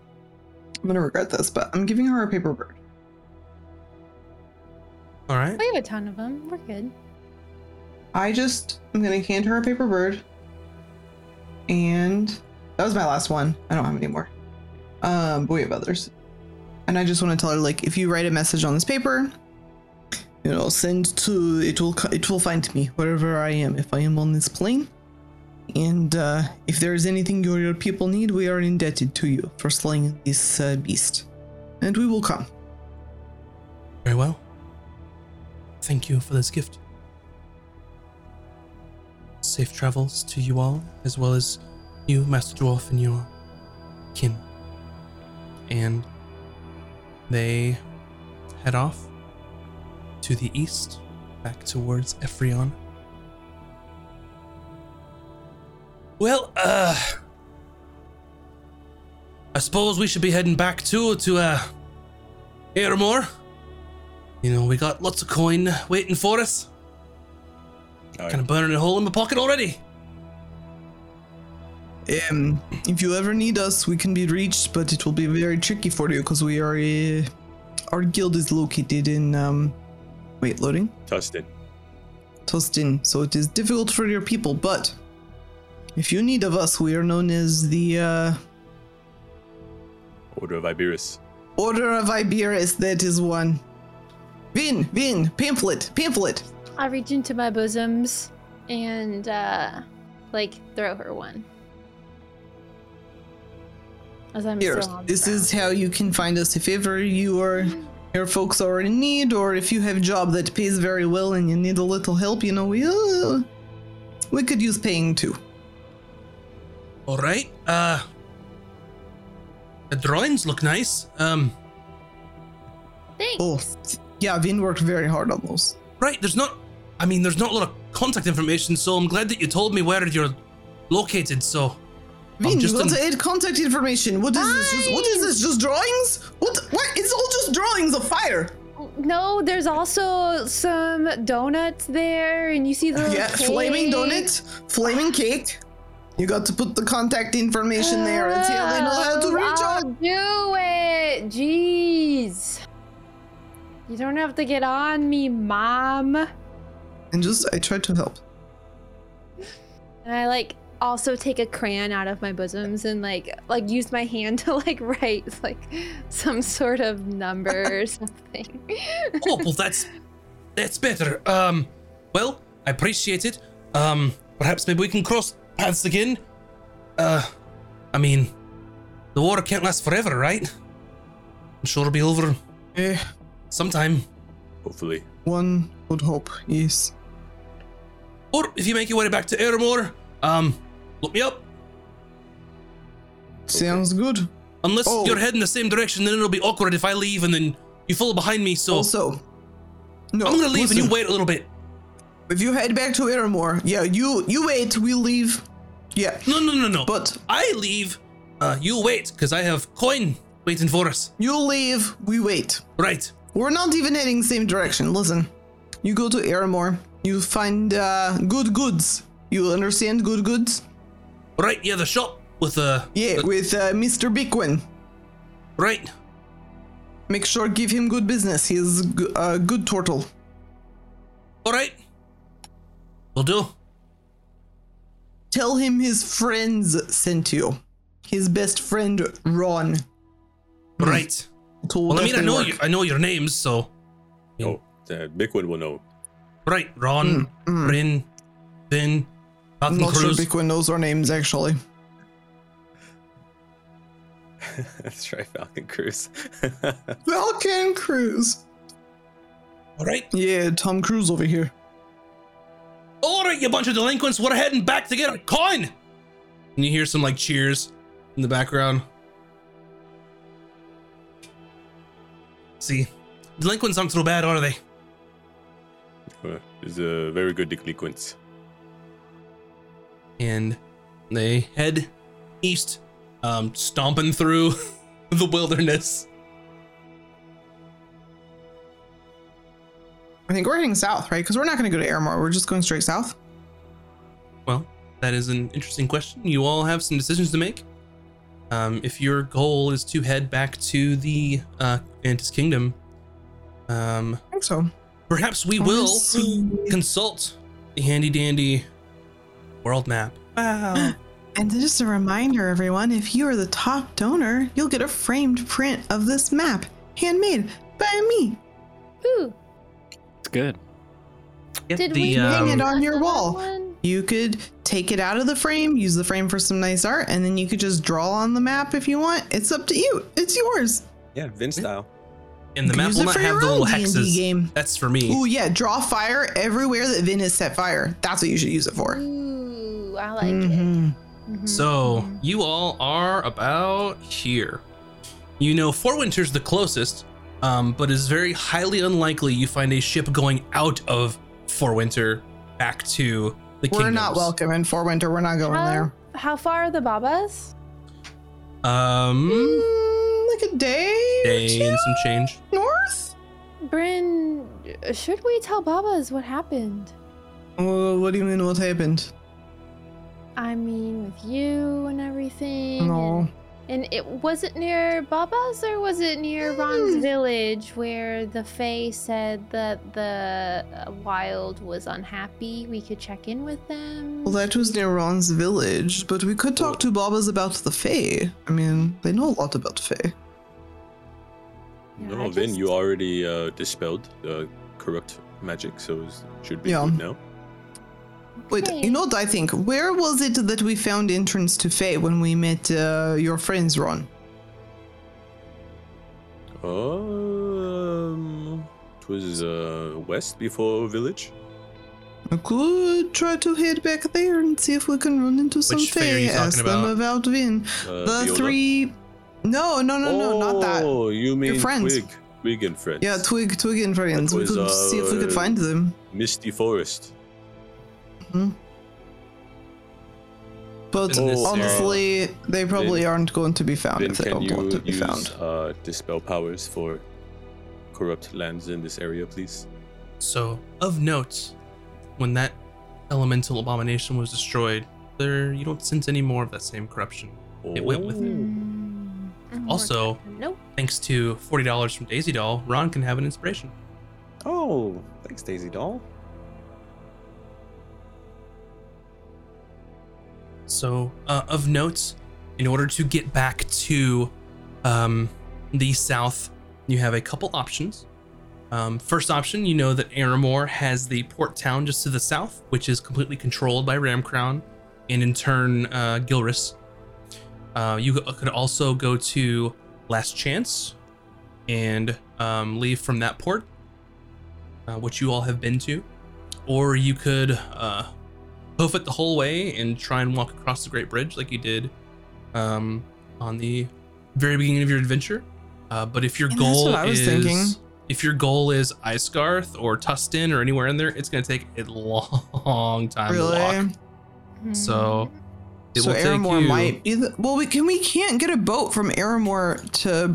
I'm gonna regret this, but I'm giving her a paper bird. All right. We have a ton of them. We're good. I just I'm gonna hand her a paper bird. And that was my last one. I don't have any more. Um, but we have others. And I just want to tell her like if you write a message on this paper, you know, send to it will it will find me wherever I am if I am on this plane. And uh, if there is anything your, your people need, we are indebted to you for slaying this uh, beast, and we will come. Very well. Thank you for this gift. Safe travels to you all, as well as you, Master Dwarf, and your kin. And they head off to the east, back towards Ephrion. Well, uh. I suppose we should be heading back to to uh Airmore. You know, we got lots of coin waiting for us. All right. Kind of burning a hole in my pocket already. Um, if you ever need us, we can be reached, but it will be very tricky for you because we are uh, our guild is located in um, wait, loading Tustin. Tostin, so it is difficult for your people. But if you need of us, we are known as the uh, Order of Iberus. Order of Iberus. That is one. Vin, Vin, pamphlet, pamphlet. I reach into my bosoms and uh like throw her one. As I'm Here, still on the this is how you can find us if ever you or your folks are in need, or if you have a job that pays very well and you need a little help. You know, we uh, we could use paying too. All right. Uh, the drawings look nice. Um, Thanks. Oh, yeah, Vin worked very hard on those. right. There's not. I mean, there's not a lot of contact information, so I'm glad that you told me where you're located. So, Vin, you just got in- to add contact information. What is this? Just, what is this? Just drawings? What? What? It's all just drawings of fire. No, there's also some donuts there, and you see the little Yeah, flaming cake. donut, flaming cake. You got to put the contact information there and see how they know how to reach I'll out. do it. Jeez. You don't have to get on me, mom. And just, I tried to help. And I like also take a crayon out of my bosoms and like like use my hand to like write like some sort of number or something. oh well, that's that's better. Um, well, I appreciate it. Um, perhaps maybe we can cross paths again. Uh, I mean, the war can't last forever, right? I'm sure it'll be over Eh, sometime. Hopefully. one would hope, yes. Or if you make your way back to Airmore, um, look me up. Sounds good. Unless Oh. you're heading the same direction, then it'll be awkward if I leave and then you follow behind me. So Also, no, I'm gonna leave and you wait a little bit. If you head back to Aramore, yeah, you you wait, we leave. Yeah, No, no, no, no. but I leave. Uh, you wait, because I have coin waiting for us. you leave, we wait. Right. We're not even heading the same direction. Listen, you go to Aramore, you find uh, good goods. You understand good goods? Right. Yeah, the shop with uh. Yeah, the- with uh, Mr. Bickwin. right. Make sure give him good business. He's a a good turtle. All right. Will do. Tell him his friends sent you. His best friend Ron. Right. Told Well, I mean, I know work. you, I know your names, so Oh, uh, Bigwood will know. right. Ron, Rin, Vin, I'm Falcon not sure Cruz. Knows our names actually. That's right, Falcon Cruise. Falcon Cruise. All right. Yeah, Tom Cruise over here. All right, you bunch of delinquents. We're heading back to get a coin. And you hear some like cheers in the background. See, delinquents aren't so bad, are they? Uh, He's a very good delinquents. and they head east, um, stomping through the wilderness. I think we're heading south, right? Because we're not going to go to Airmore. We're just going straight south. Well, that is an interesting question. You all have some decisions to make. Um, if your goal is to head back to the uh, Vantis Kingdom, um, I think so. perhaps we Let's will see. consult the handy dandy world map. Wow. And just a reminder, everyone, if you are the top donor, you'll get a framed print of this map, handmade by me. Ooh, It's good. Yep, did the, we hang it um, on your wall. One? You could take it out of the frame, use the frame for some nice art, and then you could just draw on the map if you want. It's up to you. It's yours. Yeah, Vin style. and the map Use will not have the little own D&D hexes. game. That's for me. Oh yeah, draw fire everywhere that Vin has set fire. That's what you should use it for. Ooh, I like it. Mhm. Mhm, So you all are about here. You know, Four Winter's the closest, um, but it's very highly unlikely you find a ship going out of Four Winter back to the We're not kingdoms. welcome in Four Winter. We're not going how, there. how far are the Babas? Um, Mm, like a day, or day two and some change. north. Bryn, should we tell Babas what happened? Oh, what do you mean? What happened? I mean, with you and everything. No. And, and it was it near Baba's or was it near Ron's Hmm. village where the Fae said that the uh, wild was unhappy? We could check in with them. Well, that was near Ron's village, but we could talk to Babas about the Fae. I mean, they know a lot about Fae. Yeah, no, I Vin, just- you already uh, dispelled uh, corrupt magic, so it should be Yeah. good now. Wait, Okay. you know what I think? Where was it that we found entrance to Fae when we met uh, your friends, Ron? Um, it was uh, west before village. I could try to head back there and see if we can run into some Which Fae are you Fae. talking Ask them about? about Vin. Uh, the Viola. three. No, no, no, no, not that. Oh, you mean friends. Twig, Twig and friends. Yeah, Twig, Twig and friends. That We was, could see if we could uh, find them. Misty Forest. But In this honestly, they probably Vin- aren't going to be found Then if they can don't want you to be use found. uh, dispel powers for corrupt lands in this area, please? So, of note, when that elemental abomination was destroyed, there you don't sense any more of that same corruption. It went with it. Mm, Also- working- nope. Thanks to forty dollars from Daisy Doll, Ron can have an inspiration. Oh, thanks, Daisy Doll. So, uh, of note, in order to get back to um, the south, you have a couple options. Um, first option, you know that Aramore has the port town just to the south, which is completely controlled by Ramcrown, and in turn, uh, Gilris. Uh, you could also go to Last Chance and um, leave from that port, uh, which you all have been to, or you could uh, hoof it the whole way and try and walk across the Great Bridge like you did um, on the very beginning of your adventure. Uh, but if your And that's goal what I was is thinking. if your goal is Icegarth or Tustin or anywhere in there, it's gonna take a long time to Really? walk. So it so will take Aramore you. might be the, well. We can we can't get a boat from Aramore to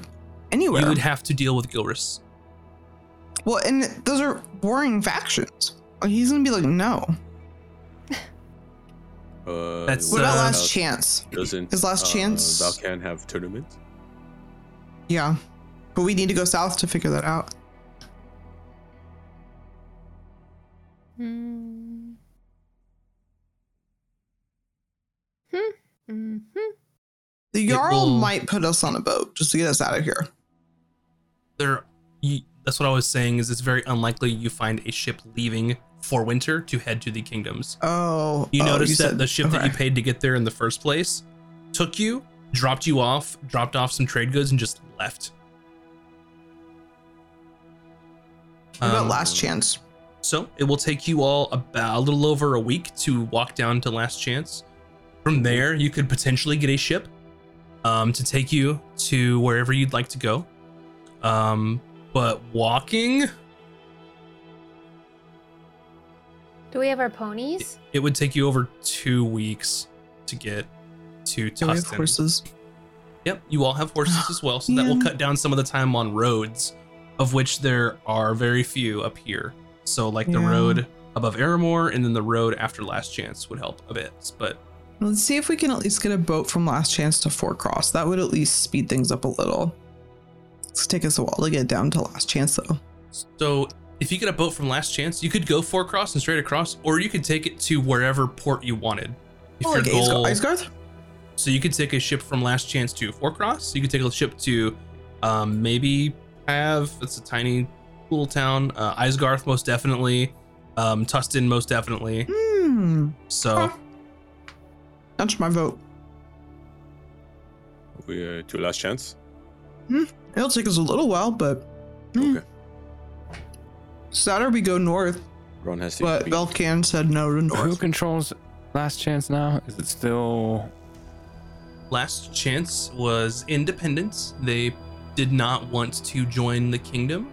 anywhere. You would have to deal with Gilris. well, and those are warring factions. He's gonna be like, no. Uh, That's, What about uh, last chance? Doesn't His last uh, chance? Valken have tournament? Yeah, but we need to go south to figure that out. Hmm. Hmm. Mhm. The Jarl will- might put us on a boat just to get us out of here. There, you, that's what I was saying. Is it's very unlikely you find a ship leaving for winter to head to the kingdoms. Oh, You oh, notice that said- the ship that you paid to get there in the first place took you, dropped you off, dropped off some trade goods, and just left. What about Um, last chance? So it will take you all about a little over a week to walk down to Last Chance. From there, you could potentially get a ship um, to take you to wherever you'd like to go. Um, but walking, Do we have our ponies? it would take you over two weeks to get to Do we have horses? Yep, you all have horses as well, so that will cut down some of the time on roads, of which there are very few up here. So, like the road above Aramore, and then the road after Last Chance would help a bit. But Let's see if we can at least get a boat from Last Chance to Four Cross. That would at least speed things up a little. It's take us a while to get down to Last Chance, though. so if you get a boat from Last Chance, you could go four cross and straight across, or you could take it to wherever port you wanted. If Oh, like goal, Icegarth? so you could take a ship from Last Chance to Four Cross. You could take a ship to um, maybe have it's a tiny little town. Uh, Icegarth most definitely. Um, Tustin most definitely. Hmm. So Huh. That's my vote. We uh, to last chance. It'll take us a little while, but. hmm. Okay. Saturday we go north, Ron has to. but be- Valken said no to north. Who controls Last Chance now? Is it still? Last Chance was independence. They did not want to join the kingdom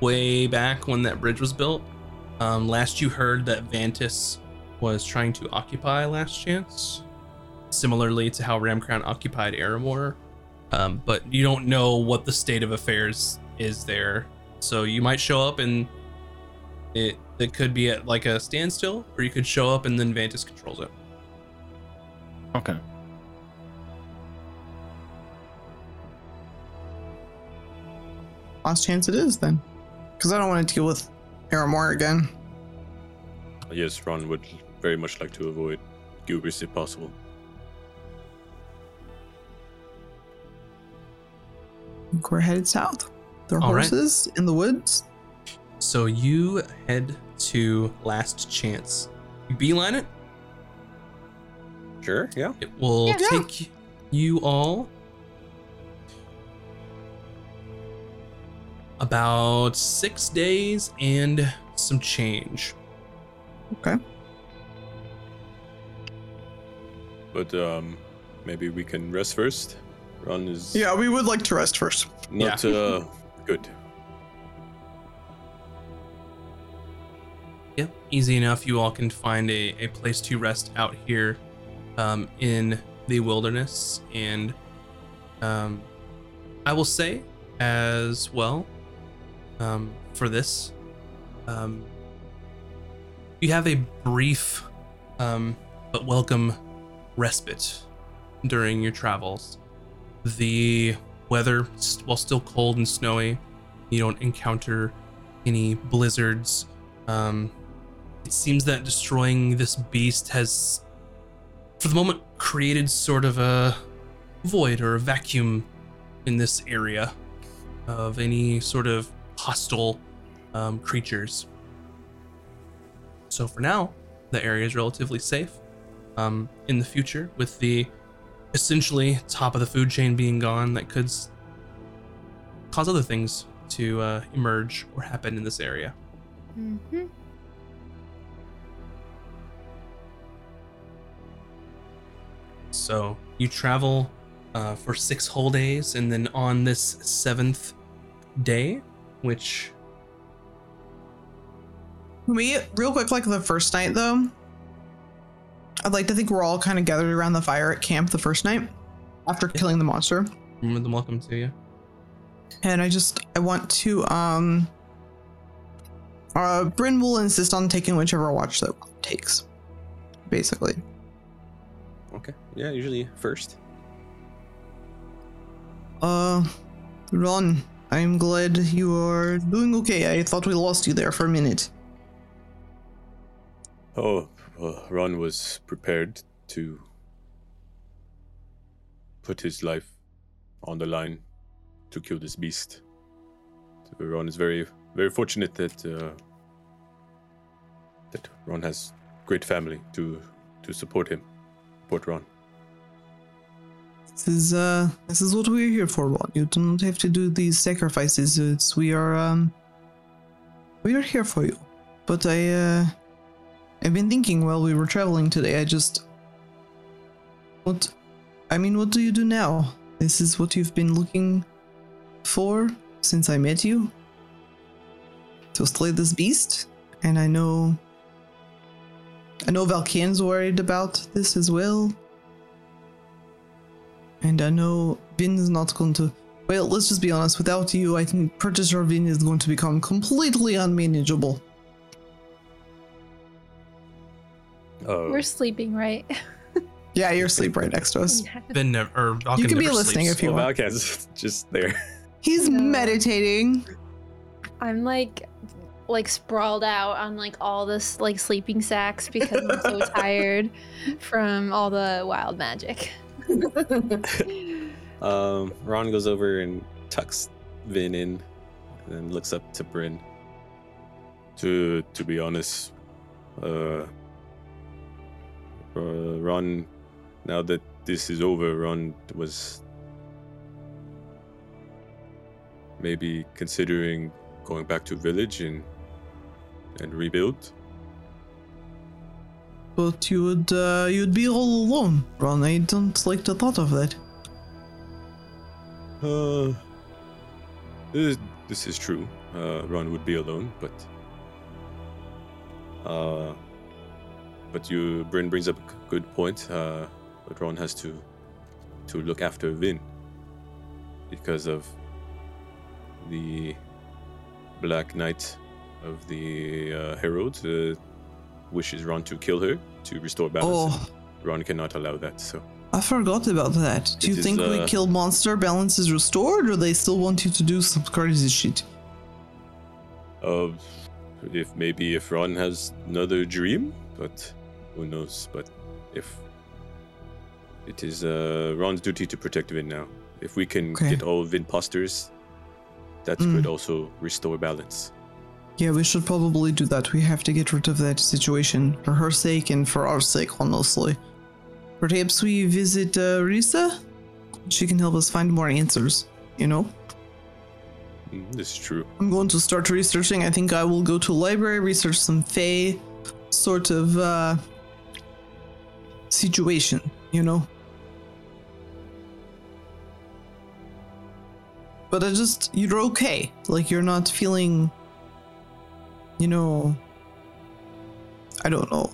way back when that bridge was built. Um, last you heard that Vantis was trying to occupy Last Chance, similarly to how Ramcrown occupied Aramore. Um, but you don't know what the state of affairs is there. So you might show up and it it could be at like a standstill, or you could show up and then Vantis controls it. Okay. Last chance it is then. Because I don't want to deal with Aramore again. yes, Ron would very much like to avoid Gubris if possible. Think We're headed south. There are All right. horses in the woods. So you head to Last Chance. You beeline it. Sure. Yeah. It will Yeah. take you all about six days and some change. Okay. But um, maybe we can rest first. Ron is Yeah, we would like to rest first. not uh, good. Yep, easy enough. You all can find a, a place to rest out here um, in the wilderness. And um, I will say as well um, for this, um, you have a brief um, but welcome respite during your travels. The weather, while still cold and snowy, you don't encounter any blizzards. Um, it seems that destroying this beast has, for the moment, created sort of a void or a vacuum in this area of any sort of hostile um, creatures. So for now, the area is relatively safe. Um, in the future, with the essentially top of the food chain being gone, that could cause other things to uh, emerge or happen in this area. Mm-hmm. So you travel uh, for six whole days, and then on this seventh day, which We real quick, like the first night though. I'd like to think we're all kind of gathered around the fire at camp the first night after killing the monster. remember the welcome to you. And I just I want to um uh Bryn will insist on taking whichever watch that takes. Basically. Okay. Yeah. Usually first. Uh Ron, I'm glad you are doing okay. I thought we lost you there for a minute. Oh, uh, Ron was prepared to put his life on the line to kill this beast. So Ron is very, very fortunate that uh, that Ron has great family to to support him, support Ron. This is uh this is what we're here for, Ron. You do not have to do these sacrifices. It's we are um we are here for you. But I uh I've been thinking while we were traveling today, I just what I mean what do you do now? This is what you've been looking for since I met you? To slay this beast? And I know I know Valken's worried about this as well. And I know Vin is not going to. Well, let's just be honest. Without you, I think Purchaser Vin is going to become completely unmanageable. Oh, We're sleeping, right? Yeah, you're asleep right next to us. Then never. Or Valken You can be listening sleeps. if you well, want. Valken's just there. He's No. meditating. I'm like like sprawled out on like all this like sleeping sacks because I'm so tired from all the wild magic. Um, Ron goes over and tucks Vin in, and then looks up to Bryn. To to be honest, uh, uh, Ron, now that this is over, Ron was maybe considering going back to village and and rebuild. But you would uh, you'd be all alone, Ron. I don't like the thought of that. Uh, this, this is true. Uh, Ron would be alone, but uh, but you, Bryn brings up a good point. Uh, but Ron has to to look after Vin because of the Black Knight of the uh, Herald uh, wishes Ron to kill her to restore balance. Oh, Ron cannot allow that. So I forgot about that. Do It you is, think we uh, kill monster, balance is restored, or they still want you to do some crazy shit? Uh, if maybe if Ron has another dream, but who knows? But if it is uh, Ron's duty to protect Vin now, if we can Okay. get all of Vin posters, that Mm. could also restore balance. Yeah, we should probably do that. We have to get rid of that situation for her sake and for our sake, honestly. Perhaps we visit uh, Risa? She can help us find more answers, you know? Mm, this is true. I'm going to start researching. I think I will go to library, research some Fae sort of uh, situation, you know? But I just, you're okay. Like, you're not feeling, you know, I don't know.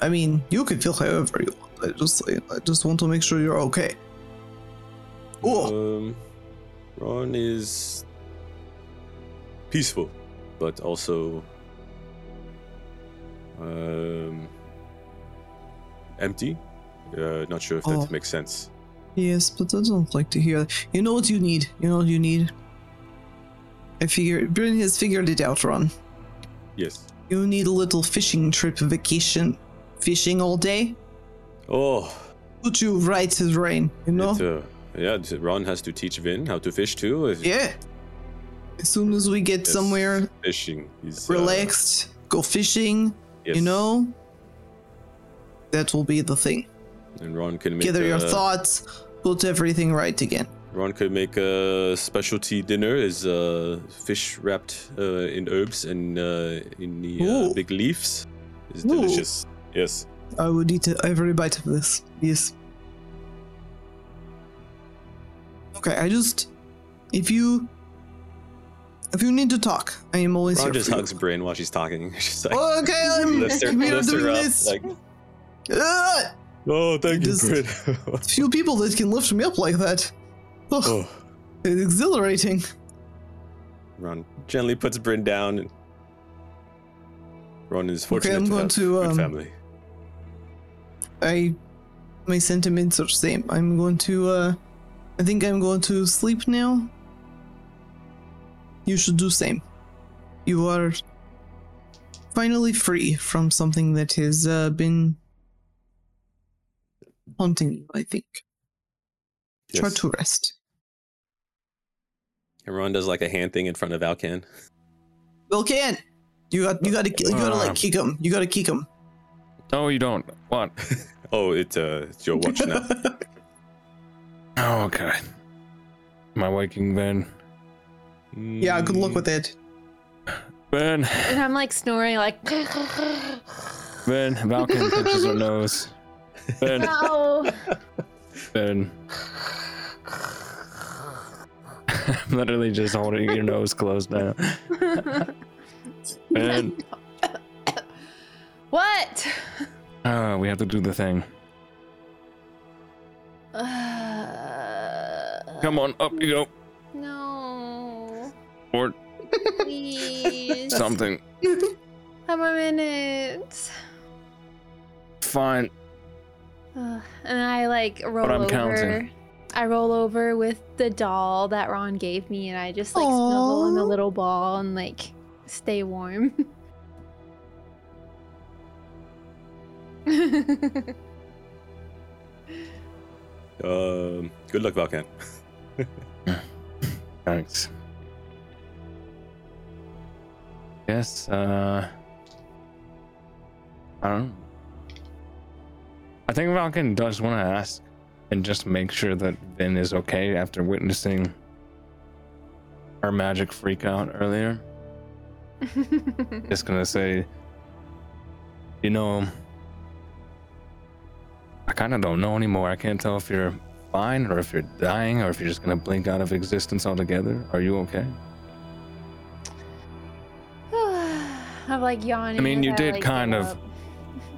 I mean, you can feel however you want. I just, I just want to make sure you're okay. Oh, Um, Ron is peaceful, but also um, empty. Uh, not sure if that Oh. makes sense. Yes, but I don't like to hear that. You know what you need? You know what you need? I figure Bryn has figured it out, Ron. Yes. You need a little fishing trip vacation. Fishing all day? Oh, Put you right to the rain, you know? It, uh, yeah, Ron has to teach Vin how to fish too. Yeah. As soon as we get yes, somewhere fishing. He's uh, relaxed, go fishing, yes. you know? That will be the thing. And Ron can make Gather your thoughts, put everything right again. Ron could make a specialty dinner is uh, fish wrapped uh, in herbs and uh, in the uh, big leaves. It's Ooh. delicious. Yes. I would eat every bite of this. Yes. Okay, I just if you if you need to talk, I am always Ron here just hugs Bryn while she's talking. She's like, you. Okay, I'm lifts her, lifts her doing up, this. like, Ah! oh, thank you, Just- Bryn. few people that can lift me up like that. Ugh, oh. It's exhilarating. Ron gently puts Bryn down. And Ron is fortunate I'm to going have to, good um, family. I my sentiments are the same. I'm going to uh I think I'm going to sleep now. You should do same. You are finally free from something that has uh, been haunting you, I think. Try to rest. And Ron does like a hand thing in front of Valken. Valken! You got you gotta you gotta Uh. like kick him. You gotta kick him. No, you don't. What? Oh, it's uh, it's your watch now. Oh, okay. Am I waking Ben? yeah, good luck with it. Ben, And I'm like snoring like Ben, Valken pinches her nose. Ben, no. Ben. I'm literally just holding your nose closed now. Ben, what? oh, we have to do the thing. Uh, Come on, up you go. No. Or Please. something. Have a minute. fine. Uh, and I like roll I'm over. counting. I roll over with the doll that Ron gave me, and I just like snuggle in the little ball and like stay warm. Um, good luck, Valken. Thanks. Yes, uh. I don't know. I think Valken does want to ask and just make sure that Vin is okay after witnessing our magic freak out earlier. Just gonna say, you know, I kind of don't know anymore. I can't tell if you're fine or if you're dying or if you're just gonna blink out of existence altogether. Are you okay? I'm like yawning. I mean, you did like, kind of up.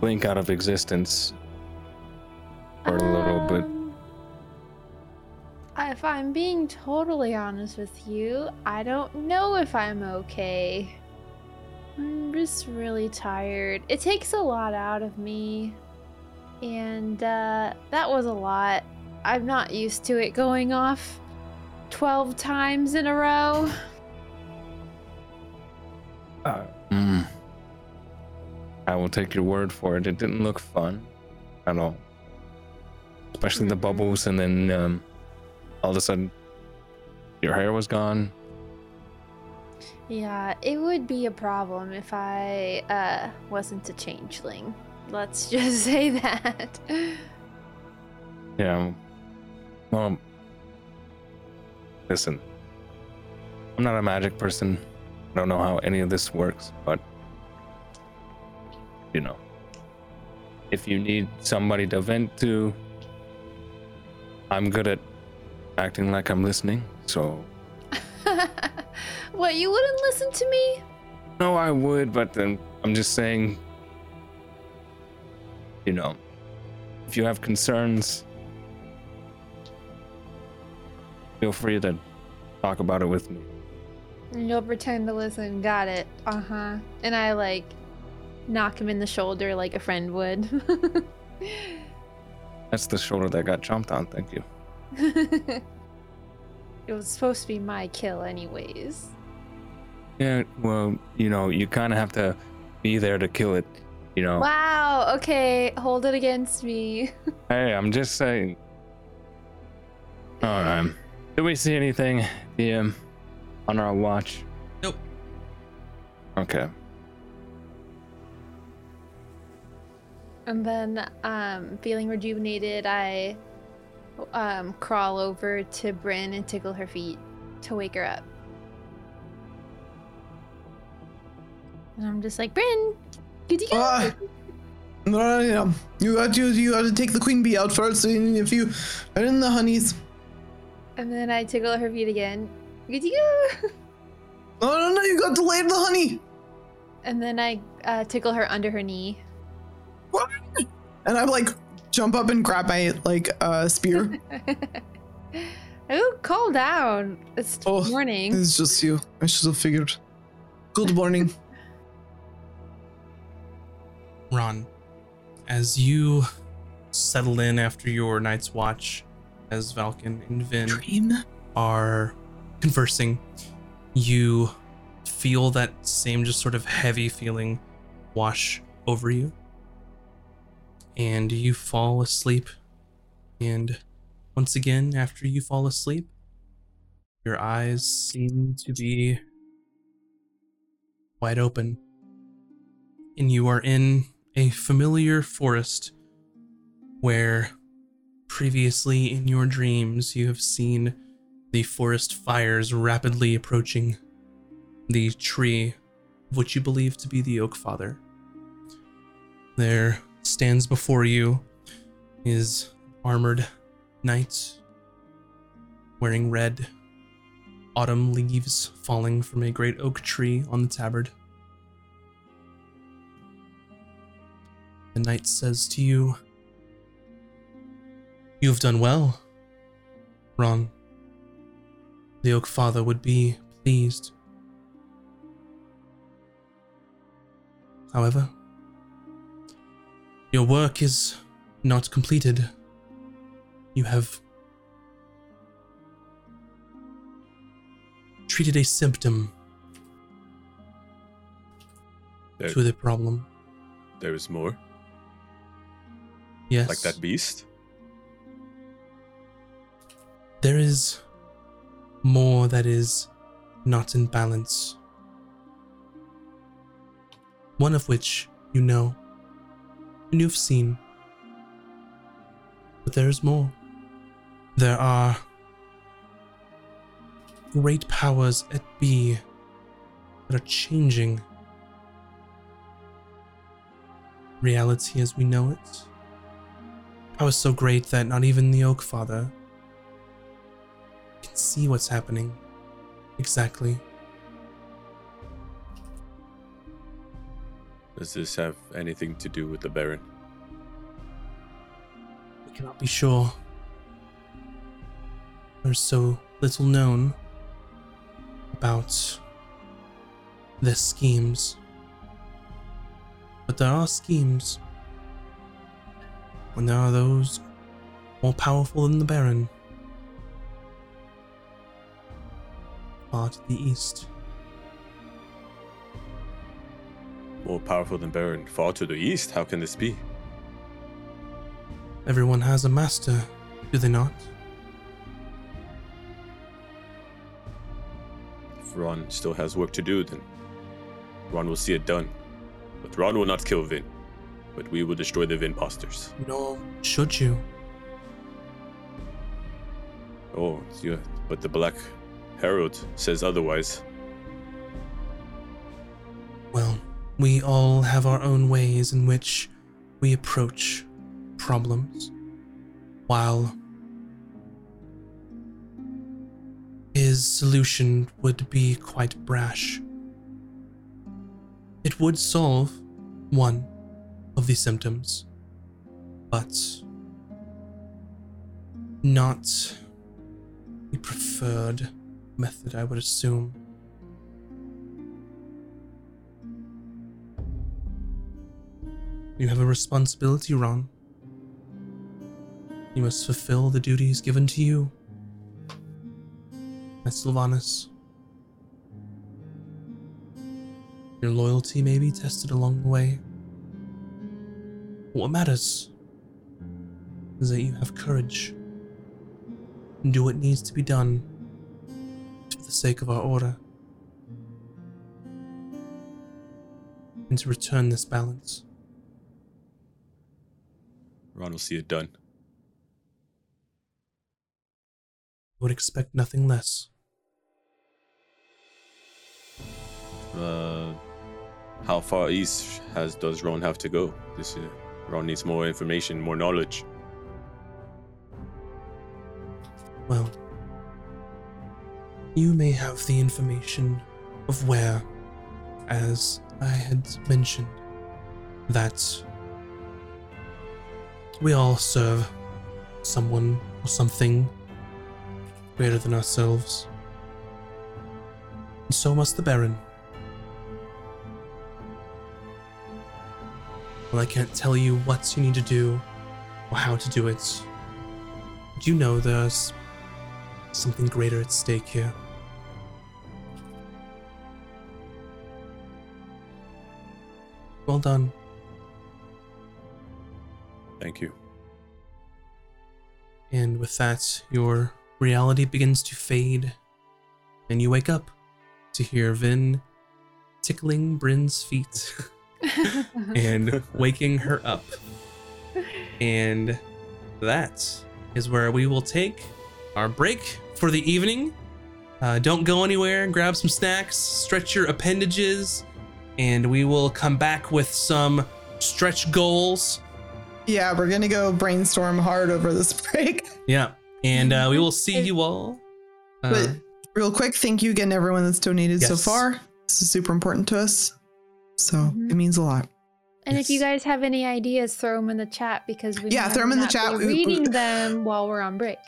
Blink out of existence for a little bit. Um, If I'm being totally honest with you, I don't know if I'm okay. I'm just really tired. It takes a lot out of me. And uh, that was a lot. I'm not used to it going off 12 times in a row. Uh, mm. I will take your word for it. It didn't look fun at all. Especially the bubbles, and then um, all of a sudden, your hair was gone. Yeah, it would be a problem if I uh, wasn't a changeling. Let's just say that. Yeah. Well, listen, I'm not a magic person. I don't know how any of this works, but you know, if you need somebody to vent to, I'm good at acting like I'm listening. So, what, you wouldn't listen to me? no, I would, but then I'm just saying, you know, if you have concerns, feel free to talk about it with me. You'll pretend to listen. Got it. Uh huh. And I like knock him in the shoulder like a friend would. That's the shoulder that got chomped on. Thank you. it was supposed to be my kill, anyways. Yeah, well, you know, you kind of have to be there to kill it. You know. Wow. Okay. Hold it against me. Hey, I'm just saying. All right. Did we see anything, DM, on our watch? Nope. Okay. And then, um, feeling rejuvenated, I um, crawl over to Bryn and tickle her feet to wake her up. And I'm just like, Bryn, good to go. No, no, no. You got to you got to take the queen bee out first. And if you are in the honeys, And then I tickle her feet again. Good to go. no, no, no, you got to lay the honey. And then I uh, tickle her under her knee. And I'm like, jump up and grab my like uh spear. oh, calm down. It's Oh, morning. it's just you. I should have figured. Good morning. Ron, as you settle in after your night's watch, as Valken and Vin Dream. are conversing, you feel that same just sort of heavy feeling wash over you. And you fall asleep. And once again, after you fall asleep, your eyes seem to be wide open. And you are in a familiar forest where previously in your dreams you have seen the forest fires rapidly approaching the tree of which you believe to be the Oak Father. There stands before you is armored knight wearing red, autumn leaves falling from a great oak tree on the tabard. The knight says to you, You have done well, Ron. The Oak Father would be pleased. However, Your work is not completed. You have treated a symptom There, to the problem. there is more, Yes. like that beast. There is more that is not in balance. One of which you know and you've seen. But there's more. There are great powers at B that are changing reality as we know it. Powers so great that not even the Oak Father can see what's happening exactly. Does this have anything to do with the Baron? We cannot be sure. There's so little known about their schemes. But there are schemes. And there are those more powerful than the Baron. Far to the east. More powerful than Baron, far to the east. How can this be? Everyone has a master, do they not? If Ron still has work to do, then Ron will see it done. But Ron will not kill Vin. But we will destroy the Vin posters. Nor should you. Oh, yeah. But the Black Herald says otherwise. We all have our own ways in which we approach problems, while his solution would be quite brash. It would solve one of the symptoms, but not the preferred method, I would assume. You have a responsibility, Ron. You must fulfill the duties given to you. At Sylvanas. Your loyalty may be tested along the way. What matters is that you have courage and do what needs to be done for the sake of our order and to return this balance. Ron will see it done. I would expect nothing less. Uh, how far east has does Ron have to go? This uh, Ron needs more information, more knowledge. Well, you may have the information of where, as I had mentioned, that we all serve someone or something greater than ourselves. And so must the Baron. Well, I can't tell you what you need to do or how to do it. But you know there's something greater at stake here. Well done. Thank you. And with that, your reality begins to fade, and you wake up to hear Vin tickling Bryn's feet and waking her up. And that is where we will take our break for the evening. Uh, don't go anywhere. Grab some snacks, stretch your appendages, and we will come back with some stretch goals. Yeah, we're gonna go brainstorm hard over this break. Yeah. And uh, we will see you all. Uh, But real quick, thank you again, everyone that's donated so far. This is super important to us. So Mhm. it means a lot. And if you guys have any ideas, throw them in the chat because we Yeah, might throw 'em in the chat. We- we- reading them while we're on break.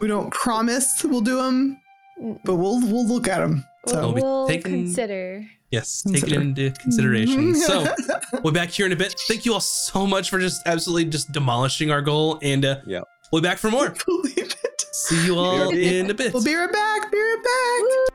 We don't promise we'll do them, but we'll we'll look at them. We'll, So I'll be we'll taking- consider. Yes, take it into consideration. So we'll be back here in a bit. Thank you all so much for just absolutely just demolishing our goal, and uh, Yep. we'll be back for more. Believe it. See you all in a bit. We'll be right back. Be right back.